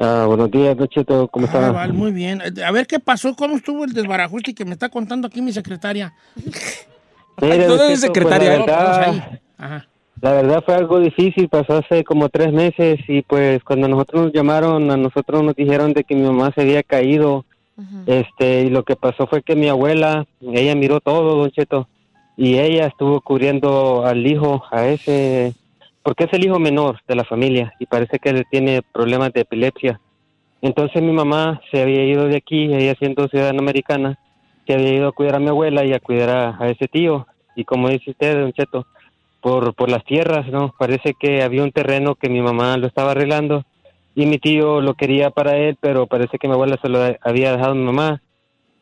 Ah, buenos días, Don Cheto, ¿cómo Ah, está? vale, muy bien. A ver qué pasó, cómo estuvo el desbarajuste que me está contando aquí mi secretaria. Mire, ¿Dónde Don es Cheto, secretaria, pues, eh? la, Vamos verdad. Ajá. la verdad fue algo difícil, pasó hace como tres meses y pues cuando nosotros nos llamaron, a nosotros nos dijeron de que mi mamá se había caído, este, y lo que pasó fue que mi abuela, ella miró todo, Don Cheto, y ella estuvo cubriendo al hijo, a ese, porque es el hijo menor de la familia y parece que él tiene problemas de epilepsia. Entonces mi mamá se había ido de aquí, ella siendo ciudadana americana, se había ido a cuidar a mi abuela y a cuidar a, ese tío. Y como dice usted, don Cheto, por, por las tierras, ¿no? Parece que había un terreno que mi mamá lo estaba arreglando y mi tío lo quería para él, pero parece que mi abuela se lo había dejado a mi mamá.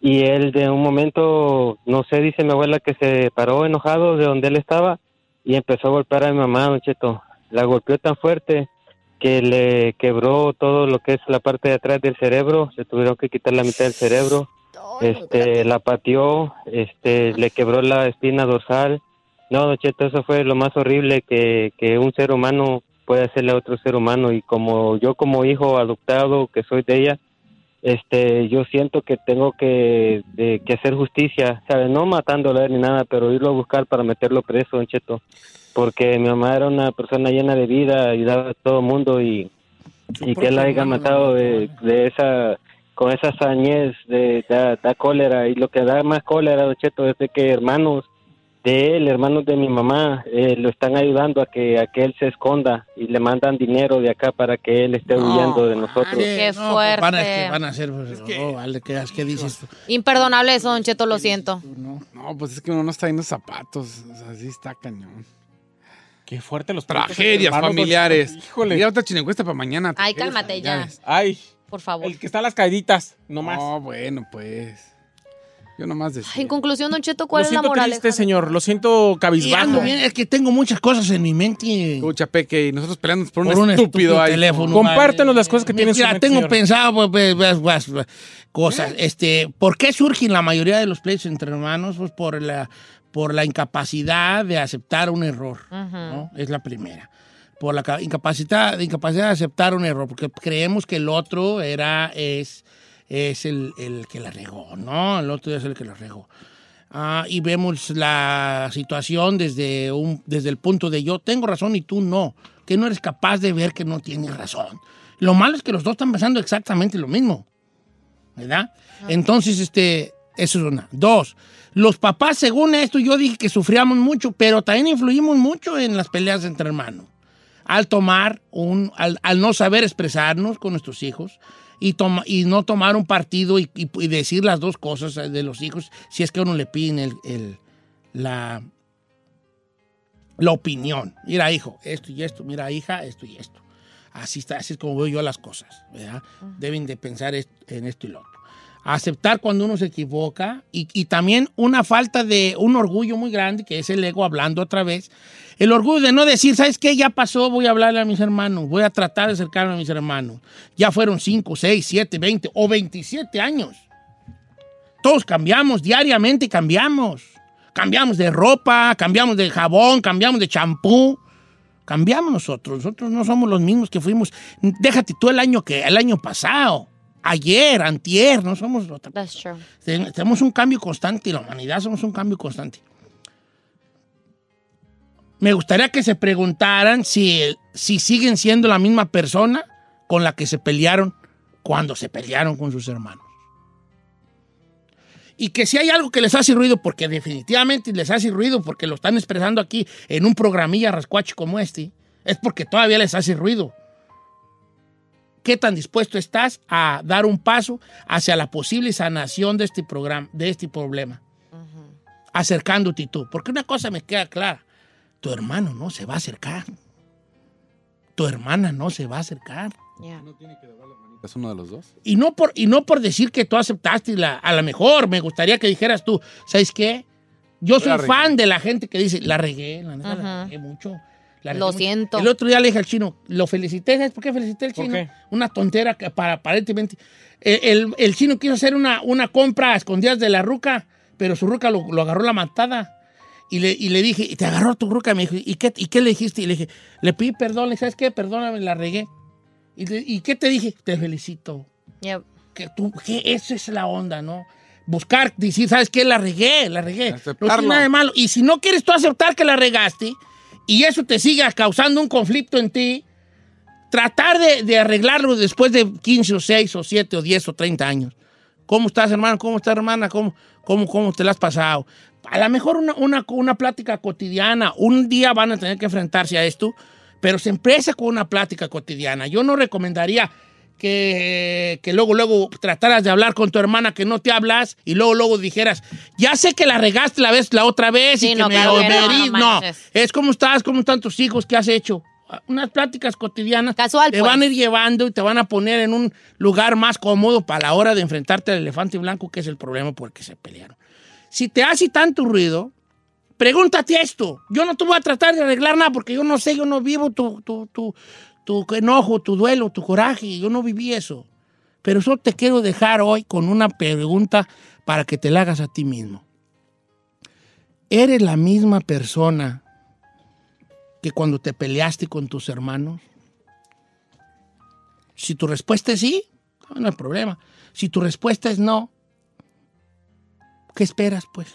Y él de un momento, no sé, dice mi abuela que se paró enojado de donde él estaba y empezó a golpear a mi mamá, don Cheto. La golpeó tan fuerte que le quebró todo lo que es la parte de atrás del cerebro, se tuvieron que quitar la mitad del cerebro, este, la pateó, este, le quebró la espina dorsal. No, Don Cheto, eso fue lo más horrible que, que un ser humano puede hacerle a otro ser humano y como yo como hijo adoptado que soy de ella, este, yo siento que tengo que, de- que hacer justicia, ¿sabes? No matándolo ni nada, pero irlo a buscar para meterlo preso, Don Cheto, porque mi mamá era una persona llena de vida, ayudaba a todo el mundo y, y que él la haya matado de, de esa con esa sañez de da, da cólera. Y lo que da más cólera Don Cheto es de que hermanos de él hermanos de mi mamá eh, lo están ayudando a que a que él se esconda y le mandan dinero de acá para que él esté huyendo de nosotros Qué No, pues Van a, es fuerte. que van a ser. pues, oh, vale, ¿qué, qué dices tú? Imperdonable eso, Don Cheto, lo siento. No, pues es que uno no está viendo zapatos. O sea, así está cañón. Qué fuerte los Tragedias hermanos, familiares. Cheto. Híjole. Mira otra chinencuesta para mañana. Ay, cálmate ya. Ay, Por favor. el que está a las caíditas, nomás. No, bueno, pues. Yo nomás decía. En conclusión, Don Cheto, ¿cuál Lo es la siento moral? triste, señor. Lo siento cabizbajo. bien, es que tengo muchas cosas en mi mente. Escucha, Peque, y nosotros peleando por, Por un, un estúpido, estúpido ahí. teléfono. Compártenos las cosas que tienes en Mira, su mente, tengo señor. pensado pues, pues, pues, cosas. Este, ¿Por qué surgen la mayoría de los pleitos entre hermanos? Pues por la, por la incapacidad de aceptar un error. ¿no? Es la primera. Por la ca- incapacidad, incapacidad de aceptar un error, porque creemos que el otro era, es, es el, el que la regó, ¿no? El otro es el que la regó. Ah, y vemos la situación desde, un, desde el punto de yo tengo razón y tú no, que no eres capaz de ver que no tienes razón. Lo malo es que los dos están pensando exactamente lo mismo, ¿verdad? Entonces, este, eso es una. Dos, los papás, según esto, yo dije que sufríamos mucho, pero también influimos mucho en las peleas entre hermanos. Al tomar un, al, al no saber expresarnos con nuestros hijos y, toma- y no tomar un partido y, y- y decir las dos cosas de los hijos, si es que a uno le piden el, el- la, la opinión. Mira, hijo, esto y esto, mira, hija, esto y esto. Así está, así es como veo yo las cosas, ¿verdad? Deben de pensar en esto y lo otro. Aceptar cuando uno se equivoca y, también una falta de un orgullo muy grande, que es el ego hablando otra vez. El orgullo de no decir, ¿sabes qué? Ya pasó, voy a hablarle a mis hermanos, voy a tratar de acercarme a mis hermanos. Ya fueron 5, 6, 7, 20 o 27 años. Todos cambiamos, diariamente cambiamos. Cambiamos de ropa, cambiamos de jabón, cambiamos de champú. Cambiamos nosotros. Nosotros no somos los mismos que fuimos. Déjate tú el año que el año pasado. Ayer, antier, no somos otra. That's true. Ten- Tenemos un cambio constante, la humanidad somos un cambio constante. Me gustaría que se preguntaran si, si siguen siendo la misma persona con la que se pelearon cuando se pelearon con sus hermanos. y que si hay algo que les hace ruido, porque definitivamente les hace ruido, porque lo están expresando aquí en un programilla rascuache como este, es porque todavía les hace ruido. ¿Qué tan dispuesto estás a dar un paso hacia la posible sanación de este programa, de este problema? Acercándote tú. Porque una cosa me queda clara. Tu hermano no se va a acercar. Tu hermana no se va a acercar. ¿Es uno de los dos? Y no por, y no por decir que tú aceptaste la, a lo mejor, me gustaría que dijeras tú, ¿sabes qué? Yo soy La fan de la gente que dice, la regué, la neta, la Ajá. regué mucho. La Lo mucho". siento. El otro día le dije al chino, lo felicité, ¿sabes por qué felicité al ¿Por chino? qué? Una tontera que para aparentemente. eh, El, el chino quiso hacer una, una compra a escondidas de la ruca, pero su ruca lo, lo agarró la matada. Y le, y le dije, y te agarró tu ruca, me dijo, ¿y qué, ¿y qué le dijiste? Y le dije, le pedí perdón, le dije, ¿sabes qué? Perdóname, la regué. ¿Y, le- ¿y qué te dije? Te felicito. Yep. Que tú, que esa es la onda, ¿no? Buscar, decir, ¿sabes qué? La regué, la regué. No tiene Aceptarlo. nada de malo. Y si no quieres tú aceptar que la regaste y eso te siga causando un conflicto en ti, tratar de, de arreglarlo después de 15 o 6 o 7 o 10 o 30 años. ¿Cómo estás, hermano? ¿Cómo estás, hermana? ¿Cómo, cómo, cómo te la has pasado? A lo mejor una, una, una plática cotidiana. Un día van a tener que enfrentarse a esto, pero se empieza con una plática cotidiana. Yo no recomendaría que, que luego, luego trataras de hablar con tu hermana que no te hablas y luego, luego dijeras, ya sé que la regaste la vez, la otra vez Sí, y que no, que me no, herí". no No, es cómo estás, cómo están tus hijos, qué has hecho. Unas pláticas cotidianas Casual, te pues. van a ir llevando y te van a poner en un lugar más cómodo para la hora de enfrentarte al elefante blanco, que es el problema por el que se pelearon. Si te hace tanto ruido, pregúntate esto. Yo no te voy a tratar de arreglar nada porque yo no sé, yo no vivo tu, tu, tu, tu enojo, tu duelo, tu coraje. Yo no viví eso. Pero solo te quiero dejar hoy con una pregunta para que te la hagas a ti mismo. ¿Eres la misma persona que cuando te peleaste con tus hermanos? Si tu respuesta es sí, no hay problema. Si tu respuesta es no, ¿qué esperas pues?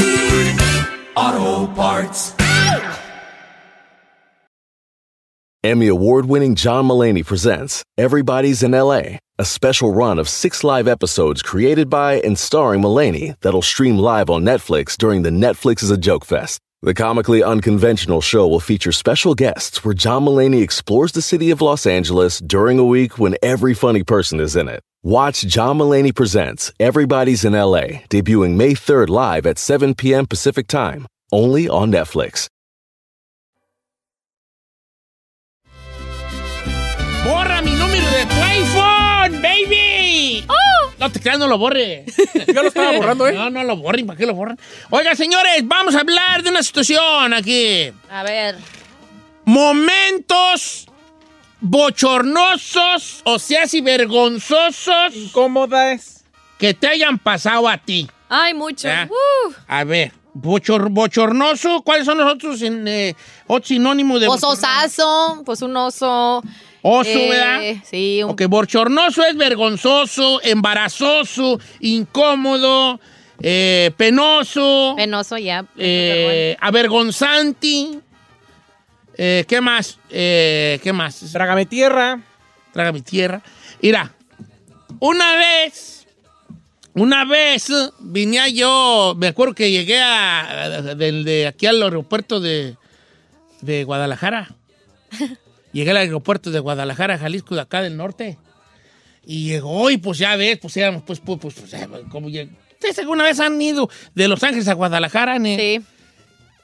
Auto Parts. Emmy award winning John Mullaney presents Everybody's in LA, a special run of six live episodes created by and starring Mullaney that'll stream live on Netflix during the Netflix is a Joke Fest. The comically unconventional show will feature special guests where John Mullaney explores the city of Los Angeles during a week when every funny person is in it. Watch John Mullaney Presents Everybody's in LA, debuting May 3rd live at 7 p.m. Pacific Time, only on Netflix. ¡Borra mi número de tu iPhone, baby! No te creas, no lo borre. Yo lo estaba borrando, ¿eh? No, no lo borren, ¿para qué lo borran? Oiga, señores, vamos a hablar de una situación aquí. A ver. Momentos bochornosos, o sea, si vergonzosos. Incómodas. Que te hayan pasado a ti. Ay, mucho. Uh. A ver, bochor- bochornoso, ¿cuáles son los otros, en, eh, otros sinónimos de Pues bochornoso? osazo, pues un oso. Oso, Eh, ¿verdad? Sí, un Ok, bochornoso es vergonzoso, embarazoso, incómodo, eh, penoso, penoso ya. eh, avergonzante. Eh, ¿Qué más? Eh, ¿Qué más? Trágame tierra. Trágame tierra. Mira, una vez, una vez eh, vine yo, me acuerdo que llegué a, del- de aquí al aeropuerto de, de Guadalajara. Llegué al aeropuerto de Guadalajara, Jalisco, de acá del norte. Y llegó y pues ya ves, pues éramos, pues, pues, pues, pues, eh, como ¿Ustedes alguna vez han ido de Los Ángeles a Guadalajara? Sí.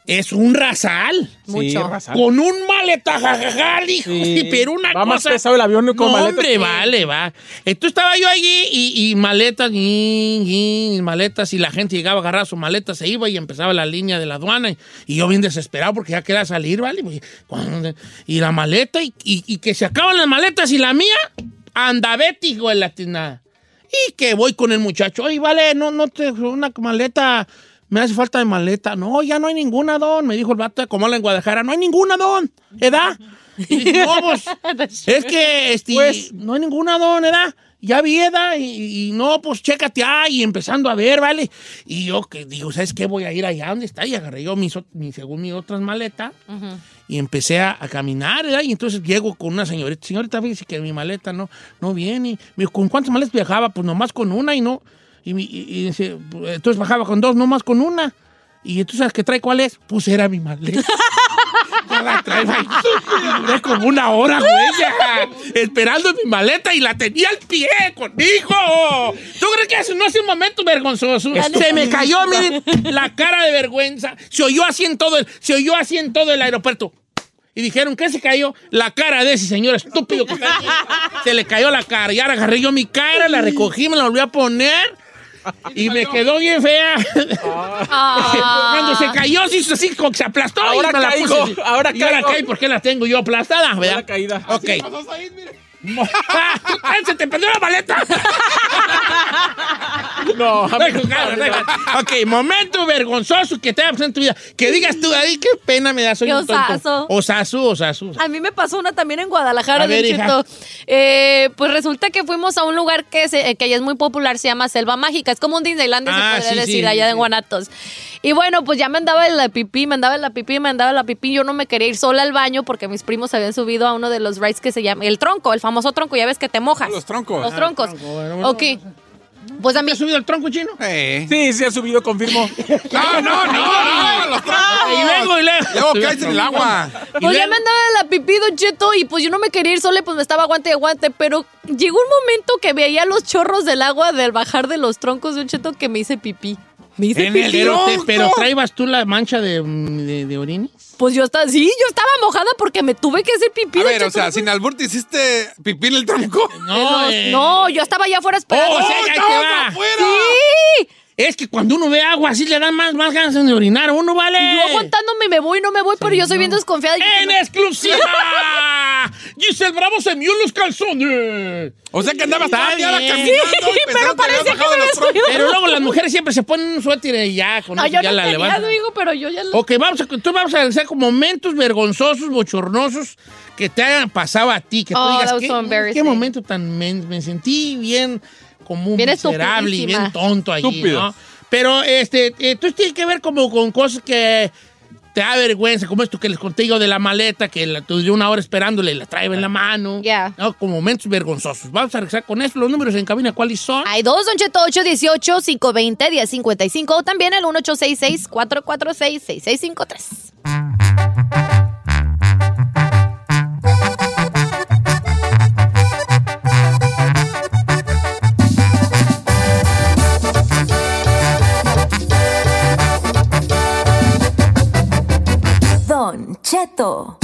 Es un rasal. Mucho. Sí, rasal. Con un maleta, jajaja, hijo, Sí. pero una Va cosa... más pesado el avión con no, maleta hombre, que- vale, va. Entonces estaba yo allí y, y maletas, y, y maletas, y la gente llegaba a agarrar su maleta, se iba y empezaba la línea de la aduana. Y, y yo bien desesperado porque ya quería salir, ¿vale? Cuando- Y la maleta, y, y- y que se acaban las maletas, y la mía, anda, vete, hijo de la tinada. Y que voy con el muchacho, oye, vale, no, no te, una maleta, me hace falta de maleta. No, ya no hay ninguna, don, me dijo el vato de Comala en Guadalajara, no hay ninguna, don, ¿edad? Y dije, no, pues, es que, este, no hay ninguna, don, ¿edad? Ya vi, ¿edad? Y, y no, pues, chécate ahí, y empezando a ver, ¿vale? Y yo que digo, ¿sabes qué? Voy a ir allá donde está, y agarré yo mis, mi, según mis otras maletas, y empecé a, a caminar, ¿verdad? Y entonces llego con una señorita. Señorita, fíjese que mi maleta no, no viene. Me dijo, ¿con cuántas maletas viajaba? Pues nomás con una y no. Y, entonces bajaba con dos, nomás con una. Y entonces, ¿sabes qué trae cuál es? Pues era mi maleta. Ya la traía. Y duré como una hora, güey, esperando mi maleta y la tenía al pie conmigo. ¿Tú crees que eso no es un momento vergonzoso? Se me cayó, miren, la cara de vergüenza. Se oyó así en todo el, se oyó así en todo el aeropuerto. Y dijeron, ¿qué se cayó? La cara de ese señor estúpido que. Se le cayó la cara. Y ahora agarré yo mi cara, la recogí, me la volví a poner. Y me quedó bien fea. Cuando se cayó, se hizo así, como que se aplastó. y Ahora me la puse. ahora y ahora caí porque la tengo yo aplastada, ¿verdad? caída. Ok. ¡Ah, ¡Se te perdió la maleta! No, deja. Ok, momento vergonzoso que te haya pasado en tu vida. Que digas tú, ahí qué pena me da, soy Qué un tonto. osazo. Osasu, osasu. A mí me pasó una también en Guadalajara, A ver, hija. Eh, pues resulta que fuimos a un lugar que, se- que ya es muy popular, se llama Selva Mágica. Es como un Disneylandia, Ah, se podría sí, decir, sí, allá sí. de Guanatos. Y bueno, pues ya me andaba en la pipí, me andaba en la pipí, me andaba en la pipí. Yo no me quería ir sola al baño porque mis primos habían subido a uno de los rides que se llama el tronco, el famoso tronco. Ya ves que te mojas. Los troncos. Los Ah, troncos. tronco, bueno, bueno. ok. Pues a mí. ¿Has subido el tronco chino? Sí, sí ha subido, confirmo. No, no, no, no, los troncos. Y luego, y luego. Luego caes en el agua. Pues ya me andaba la pipí, Don Cheto, y pues yo no me quería ir sola, y pues me estaba aguante y aguante, pero llegó un momento que veía los chorros del agua del bajar de los troncos de un Cheto que me hice pipí. Me En el pero, pero traibas tú la mancha de, de, de orines. Pues yo estaba, sí, yo estaba mojada porque me tuve que hacer pipí. A ver, o sea, sin albur te hiciste pipí en el tronco. No, eh. No, yo estaba allá afuera esperando. Oh, o sea, te estabas va. afuera! ¡Sí! Es que cuando uno ve agua así le dan más, más ganas de orinar a uno, ¿vale? Y yo aguantándome, me voy, no me voy, pero yo soy bien desconfiada. y- ¡En exclusiva! Giselle Bravo se mió los calzones. O sea que andabas Está todavía bien. caminando y pero parecía que me había. Pero luego las mujeres siempre se ponen un suéter y ya con No, eso yo ya no la tenía, levantan. digo, pero yo ya lo... Ok, vamos a, entonces vamos a analizar con momentos vergonzosos, bochornosos que te hayan pasado a ti. Que tú Oh, digas, that was ¿qué, so embarrassing. qué momento tan... Me, me sentí bien como un Bien miserable y bien tonto allí, Estúpido. ¿no? Pero, este, entonces tiene que ver como con cosas que te da vergüenza, como esto que les conté yo de la maleta, que la tuve una hora esperándole y la trae en la mano. Ya. ¿no? Como momentos vergonzosos. Vamos a regresar con eso. Los números en cabina, ¿cuáles son? Hay dos, Don Cheto, 818-520-1055 o también el 1866-446-6653. Cheto.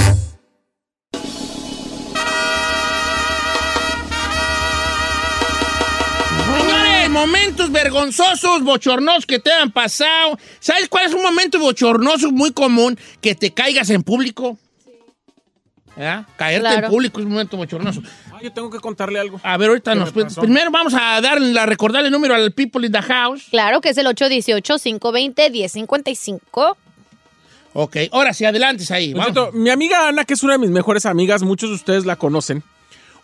Señores, momentos vergonzosos, bochornosos que te han pasado. ¿Sabes cuál es un momento bochornoso muy común? Que te caigas en público. ¿Ya? Caerte Claro. en público es un momento bochornoso. Ah, yo tengo que contarle algo. A ver, ahorita ¿Qué nos... pues, primero vamos a dar, a recordarle el número al people in the house. Claro que es el 818-520-1055. Ok, ahora sí, adelante ahí. Don Vamos. Cheto, mi amiga Ana, que es una de mis mejores amigas, muchos de ustedes la conocen,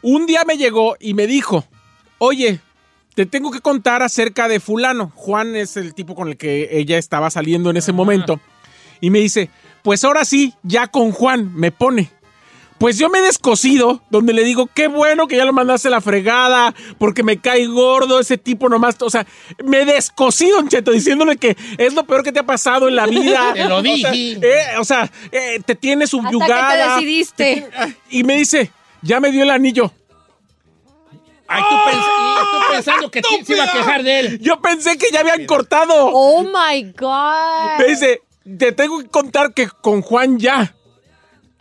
un día me llegó y me dijo, oye, te tengo que contar acerca de fulano. Juan es el tipo con el que ella estaba saliendo en ese momento. Y me dice, pues ahora sí, ya con Juan, me pone. Pues yo me he descosido, donde le digo, qué bueno que ya lo mandaste a la fregada, porque me cae gordo ese tipo nomás. O sea, me he descosido, Don Cheto, diciéndole que es lo peor que te ha pasado en la vida. Te lo O sea, dije. eh, o sea, eh, te tiene subyugada. Hasta que te decidiste. Y me dice, ya me dio el anillo. Ay, tú, pens- y tú pensando que se iba a quejar de él. Yo pensé que ya habían cortado. Oh my God. Me dice, te tengo que contar que con Juan ya.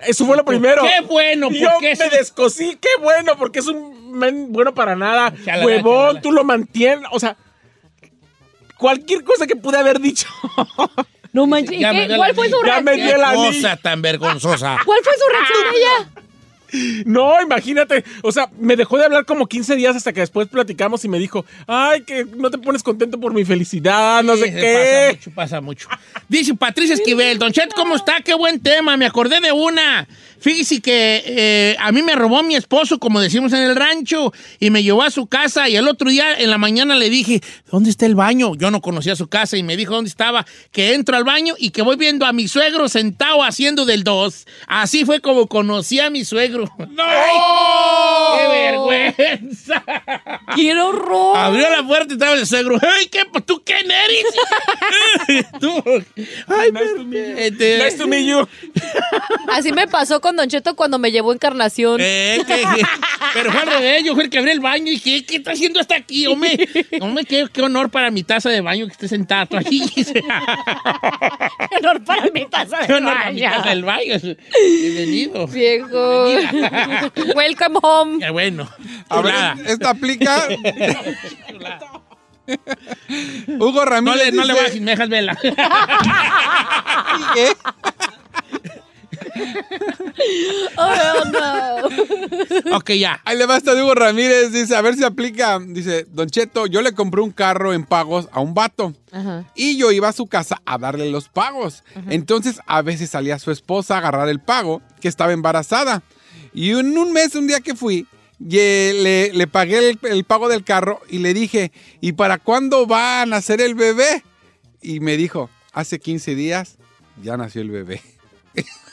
Eso fue lo primero. Qué bueno, Yo me es- descosí, qué bueno, porque es un men bueno para nada. Chalala, Huevón, chalala. tú lo mantienes. O sea, cualquier cosa que pude haber dicho. No manches. ¿y ¿Cuál fue su anillo. Ya me reacción? dio cosa tan vergonzosa. ¿Cuál fue su reacción de ella? No, imagínate. O sea, me dejó de hablar como 15 días hasta que después platicamos y me dijo, ay, que no te pones contento por mi felicidad, no sé qué. Pasa mucho, pasa mucho. Dice Patricia Esquivel, Don Chet, ¿cómo está? Qué buen tema, me acordé de una. Fíjese que eh, a mí me robó mi esposo, como decimos en el rancho, y me llevó a su casa y el otro día en la mañana le dije, ¿dónde está el baño? Yo no conocía su casa y me dijo dónde estaba, que entro al baño y que voy viendo a mi suegro sentado haciendo del dos. Así fue como conocí a mi suegro. ¡No! ¡Qué vergüenza! ¡Qué horror! Abrió la puerta y estaba el suegro. ¡Ay, qué! ¿Tú quién eres? Tú. Ay, este- Nice to meet you. Así me pasó con Don Cheto cuando me llevó Encarnación. Eh, que- pero fue al revés, yo fue el que abrió el baño y dije, ¿qué está haciendo hasta aquí? Hombre, hombre qué, qué honor para mi taza de baño que esté sentado aquí. Qué honor para mi taza Qué de honor para mi taza baño. del baño. Bienvenido. Viejo. Welcome home. Qué bueno. A ver, Chulada. esta aplica. Hugo No Ramírez. le, no le dice- bajes, me dejas vela. ¿Qué? Oh, no. ok, ya. Ahí le basta Hugo Ramírez, dice, a ver si aplica. Dice, Don Cheto, yo le compré un carro en pagos a un vato. Ajá. Y yo iba a su casa a darle los pagos. Entonces, a veces salía su esposa a agarrar el pago, que estaba embarazada. Y en un mes, un día que fui, le, le pagué el, el pago del carro y le dije, ¿y para cuándo va a nacer el bebé? Y me dijo, hace 15 días ya nació el bebé.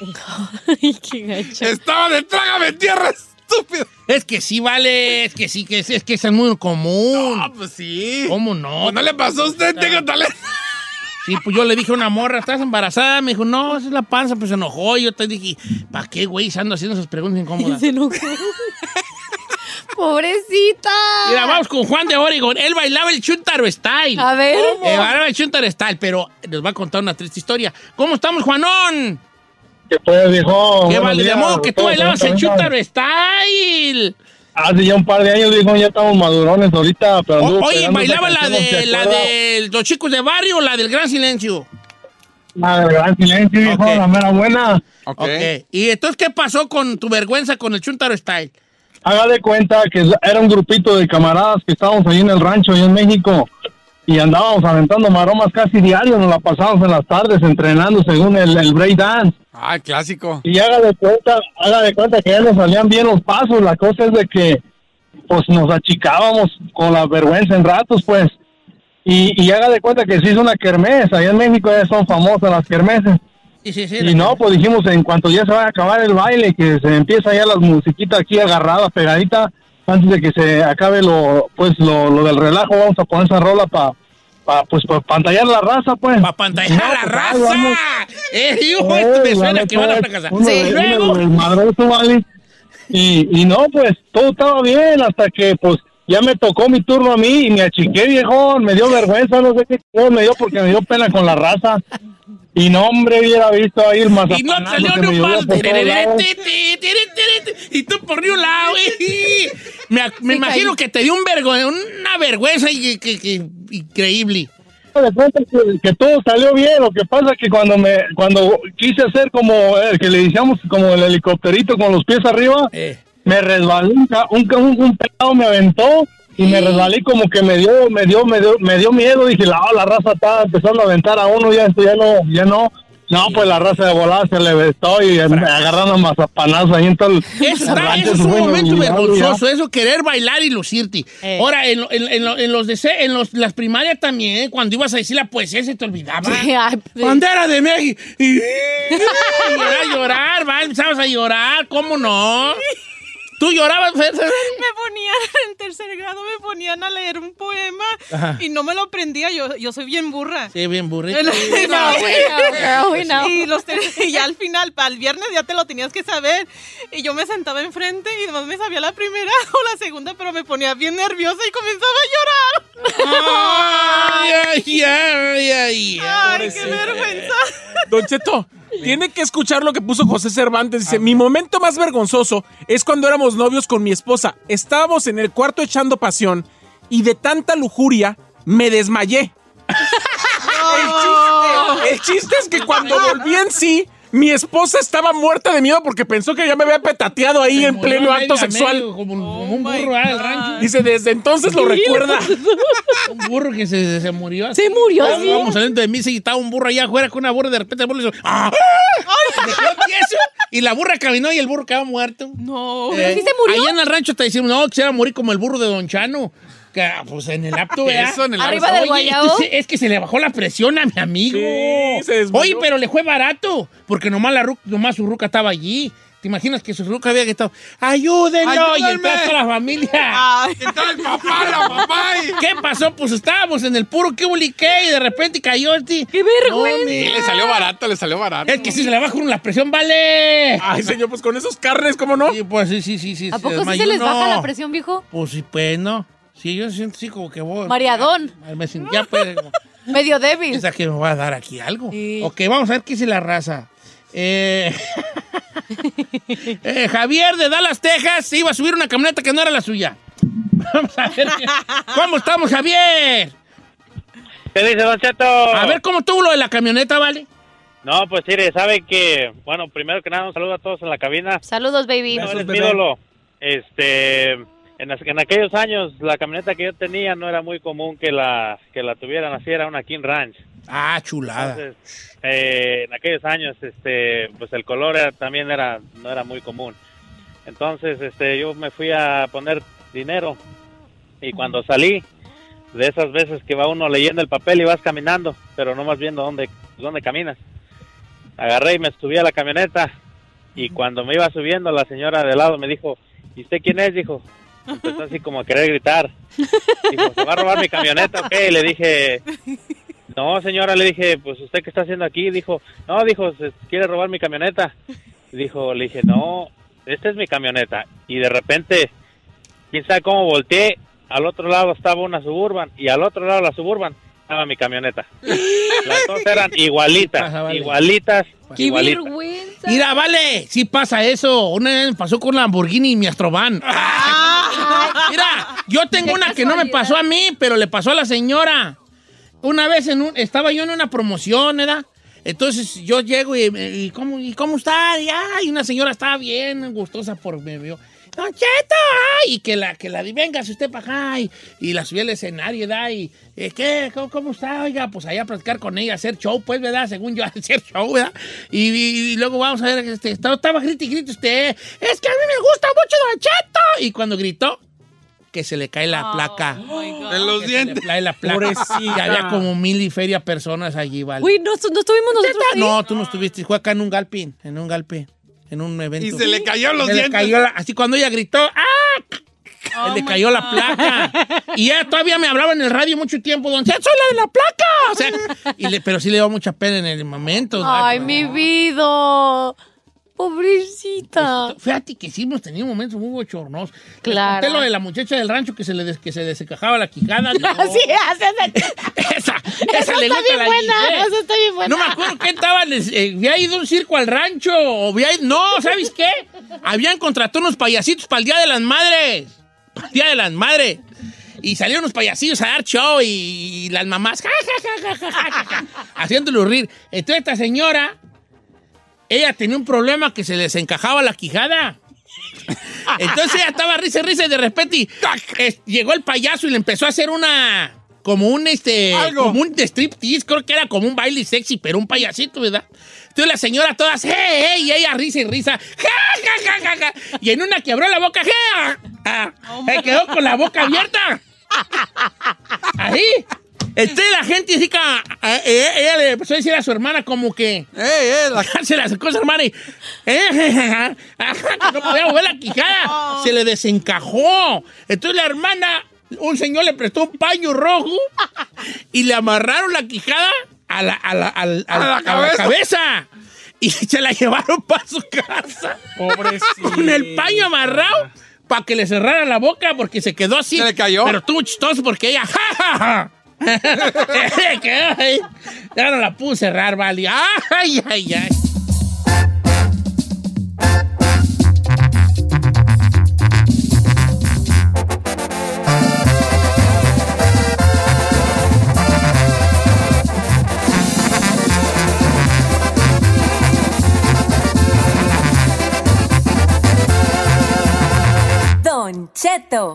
Ay, qué gacho. Estaba de trágame tierra, estúpido. Es que sí, vale, es que sí, que es, es que es muy común. Ah, pues sí. ¿Cómo no? Pues no le pasó a usted, tenga talento. Sí, pues yo le dije a una morra, ¿estás embarazada? Me dijo, no, esa es la panza, pues se enojó. Y yo te dije, ¿para qué, güey? Ando haciendo esas preguntas incómodas. Se enojó. Pobrecita. Mira, vamos con Juan de Oregon. Él bailaba el Chuntaro Style. A ver. Eh, bailaba el Chuntaro Style, pero nos va a contar una triste historia. ¿Cómo estamos, Juanón? ¿Qué pues? ¿Qué Buenos vale? De modo que tú bailabas el Chuntaro Style. Hace ya un par de años, viejo, ya estamos madurones ahorita, pero O- oye, ¿bailaba la canción, ¿se de, la de los chicos de barrio o la del Gran Silencio? La del gran silencio, viejo, Ok. la mera buena. Ok. Ok. ¿Y entonces qué pasó con tu vergüenza con el Chuntaro Style? Haga de cuenta que era un grupito de camaradas que estábamos ahí en el rancho, ahí en México, y andábamos aventando maromas casi diario, nos la pasábamos en las tardes entrenando según el, el break dance. Ah, clásico. Y haga de cuenta, haga de cuenta que ya nos salían bien los pasos, la cosa es de que pues nos achicábamos con la vergüenza en ratos, pues. Y, y haga de cuenta que se hizo una kermés, allá en México ya son famosas las kermeses. Sí, sí, sí. Y no, pues dijimos, en cuanto ya se va a acabar el baile, que se empieza ya las musiquitas aquí agarrada, pegadita, antes de que se acabe lo, pues lo, lo del relajo, vamos a poner esa rola para pa, pues, pa pantallar la raza, pues. ¡Para pantallar la pues, raza! vamos. ¡Eh, hijo, Eh, esto me suena vale, que van a pues, fracasar! Sí, luego... vale. Y, y no, pues todo estaba bien hasta que pues ya me tocó mi turno a mí y me achiqué, viejo, me dio vergüenza, no sé qué me dio porque me dio pena con la raza. Y no, hombre, hubiera visto ahí el Y no salió ni un lados. Y tú por ni un lado. eh. Me, me imagino que te dio un vergo- una vergüenza y, que, que- increíble. de cuenta que, que todo salió bien. Lo que pasa es que cuando me cuando quise hacer como el que le decíamos como el helicópterito con los pies arriba, Eh. me resbalé, un, un, un, un pelado me aventó y me resbalé como que me dio, me dio, me dio, me dio miedo. Dije, la, la raza está empezando a aventar a uno, ya esto ya no, ya no. No, pues la raza de volada se le vestó y me agarraron a mazapanazos ahí en todo está, eso es un momento vergonzoso, eso querer bailar y lucirte. Eh. Ahora, en, lo- en, en lo- en los se- en los, las primarias también, cuando ibas a decir la poesía se te olvidaba. Sí, ay, sí. Bandera de México. Y, y era llorar, va, empezabas a llorar, ¿cómo no? ¿Tú llorabas? Me ponían en tercer grado, me ponían a leer un poema Ajá. y no me lo aprendía. Yo, yo soy bien burra. Sí, bien burrito. No, no, no. Y, los y ya al final, para el viernes ya te lo tenías que saber. Y yo me sentaba enfrente y además me sabía la primera o la segunda, pero me ponía bien nerviosa y comenzaba a llorar. Ay, ay, ay, ay. Ay, qué vergüenza. Don Cheto, tiene que escuchar lo que puso José Cervantes. Dice, mi momento más vergonzoso es cuando éramos novios con mi esposa. Estábamos en el cuarto echando pasión y de tanta lujuria me desmayé. El, chiste, el chiste es que cuando volví en sí, mi esposa estaba muerta de miedo porque pensó que ya me había petateado ahí en pleno acto sexual. medio, como, como un burro ah, del rancho. Dice, desde entonces lo recuerda. Un burro que se, se murió. Se murió, Estábamos sí. Vamos saliendo de misa y estaba un burro allá afuera con una burra y de repente el burro le hizo ¡Ah! Se quedó tieso, y la burra caminó y el burro quedaba muerto. No. Eh, ¿Sí se murió? Allá en el rancho te decimos, no, quisiera morir como el burro de Don Chano. Pues en el apto, ¿verdad? Eso en el Arriba apto. del guayabo. es que se le bajó la presión a mi amigo. Sí, se desmayó. Oye, pero le fue barato, porque nomás, la nomás su ruca estaba allí. ¿Te imaginas que su ruca había gritado, ayúdenlo? Y ¡Ayúdenme! entró toda la familia. Ay. Entró el papá, la y- ¿Qué pasó? Pues estábamos en el puro que buliqué y de repente cayó este. ¡Qué vergüenza! No, le salió barato, le salió barato. Es que si se le baja la presión, vale. Ay, señor, pues con esos carnes, ¿cómo no? Sí, pues sí, sí, sí. sí ¿A poco sí se les baja la presión, viejo? Pues sí, pues no. Sí, yo siento así como que voy. Mareadón. Ay, me siento- Ya, pues. Medio débil. Piensa que me va a dar aquí algo. Sí. Ok, vamos a ver qué dice la raza. Eh, eh, Javier de Dallas, Texas, iba a subir una camioneta que no era la suya. Vamos a ver. qué- ¿Cómo estamos, Javier? ¿Qué dice, Don Cheto? A ver cómo tuvo lo de la camioneta, ¿vale? No, pues mire, sabe que, bueno, primero que nada, un saludo a todos en la cabina. Saludos, baby. No, Besos, eres mi ídolo. Este, en, aquellos años, la camioneta que yo tenía no era muy común que la, que la tuvieran así, era una King Ranch. Ah, chulada. Entonces, eh, en aquellos años, este, pues el color era- también era, no era muy común. Entonces, este, yo me fui a poner dinero y cuando salí, de esas veces que va uno leyendo el papel y vas caminando, pero no más viendo dónde, dónde caminas. Agarré y me subí a la camioneta y cuando me iba subiendo, la señora de lado me dijo, ¿y usted quién es? Dijo, empezó así como a querer gritar. Dijo, ¿se va a robar mi camioneta? Ok, le dije, no, señora, le dije, pues usted qué está haciendo aquí. Dijo, no, dijo, se quiere robar mi camioneta. Dijo, le dije, no, esta es mi camioneta. Y de repente, quién sabe cómo volteé, al otro lado estaba una suburban y al otro lado de la suburban estaba mi camioneta. Las dos eran igualitas, vale. igualitas, ¡Qué igualitas. vergüenza! Mira, vale, sí pasa eso. Una vez me pasó con Lamborghini y mi Astrovan. Mira, yo tengo una que no me pasó a mí, pero le pasó a la señora. Una vez en un- estaba yo en una promoción, ¿verdad? Entonces yo llego y, y ¿cómo, y cómo está? Y, ay, una señora estaba bien gustosa por me vio. Don Cheto, ay, y que la, que la, venga usted para acá, y, y la subí al escenario, ¿verdad? Y, eh, ¿qué? ¿Cómo, cómo está? Oiga, pues allá a platicar con ella, hacer show, pues, ¿verdad? Según yo, hacer show, ¿verdad? Y, y- y luego vamos a ver, este, estaba, estaba grito y grito usted, es que a mí me gusta mucho Don Cheto. Y cuando gritó, que se le cae la placa. De los Que se le dientes. cae la placa. Pobrecita. Y había como mil y feria personas allí, ¿vale? Uy, no, no estuvimos nosotros ahí. No, tú no estuviste. Fue acá en un galpín, en un galpín, en un evento. Y se le cayó los Se le dientes. cayó la- así cuando ella gritó, ¡ah! Oh se le cayó la placa. Y ella todavía me hablaba en el radio mucho tiempo, don Cheto, soy la de la placa. O sea, y le- pero sí le dio mucha pena en el momento. ¿no? Ay, mi vida. Pobrecita. Fíjate que sí hemos tenido momentos muy bochornosos. Claro. conté lo de la muchacha del rancho que se le des- que se desencajaba la quijada. No. Así haces. Esa, Esa esa le está gusta bien la buena. Esa está bien buena. No me acuerdo qué estaba. les- eh, había ido un circo al rancho. O había ido- no, ¿sabes qué? Habían contratado unos payasitos para el Día de las Madres. Para el Día de las Madres. Y salieron unos payasillos a dar show y, y las mamás ja, ja, ja, ja, ja, ja, ja, haciéndolo rir. Entonces esta señora, ella tenía un problema que se les encajaba la quijada. Entonces ella estaba risa y risa y de repente y, ¡tac! es- llegó el payaso y le empezó a hacer una como un este Algo. como un striptease, creo que era como un baile sexy, pero un payasito, ¿verdad? Entonces la señora todas, ¡hey, hey! Y ella risa y risa, ¡ja, ja, ja, ja, ja! Y en una quebró la boca, ¡ja! ah, quedó con la boca abierta. Ahí. Entonces la gente dice que ah, eh, eh, ella le empezó a decir a su hermana como que... Eh, la... Se le acercó a su hermana y... eh, que no podía mover la quijada. Se le desencajó. Entonces la hermana, un señor le prestó un paño rojo y le amarraron la quijada a la, a la- A al- la a la cabeza. cabeza. Y se la llevaron para su casa. Pobrecita. Con el paño amarrado para que le cerrara la boca porque se quedó así. ¿Se le cayó? Pero estuvo chistoso porque ella. ¡Ja, ja, ja! Ya no la pude cerrar, vale. ¡Ay, ay, ay! Don Cheto.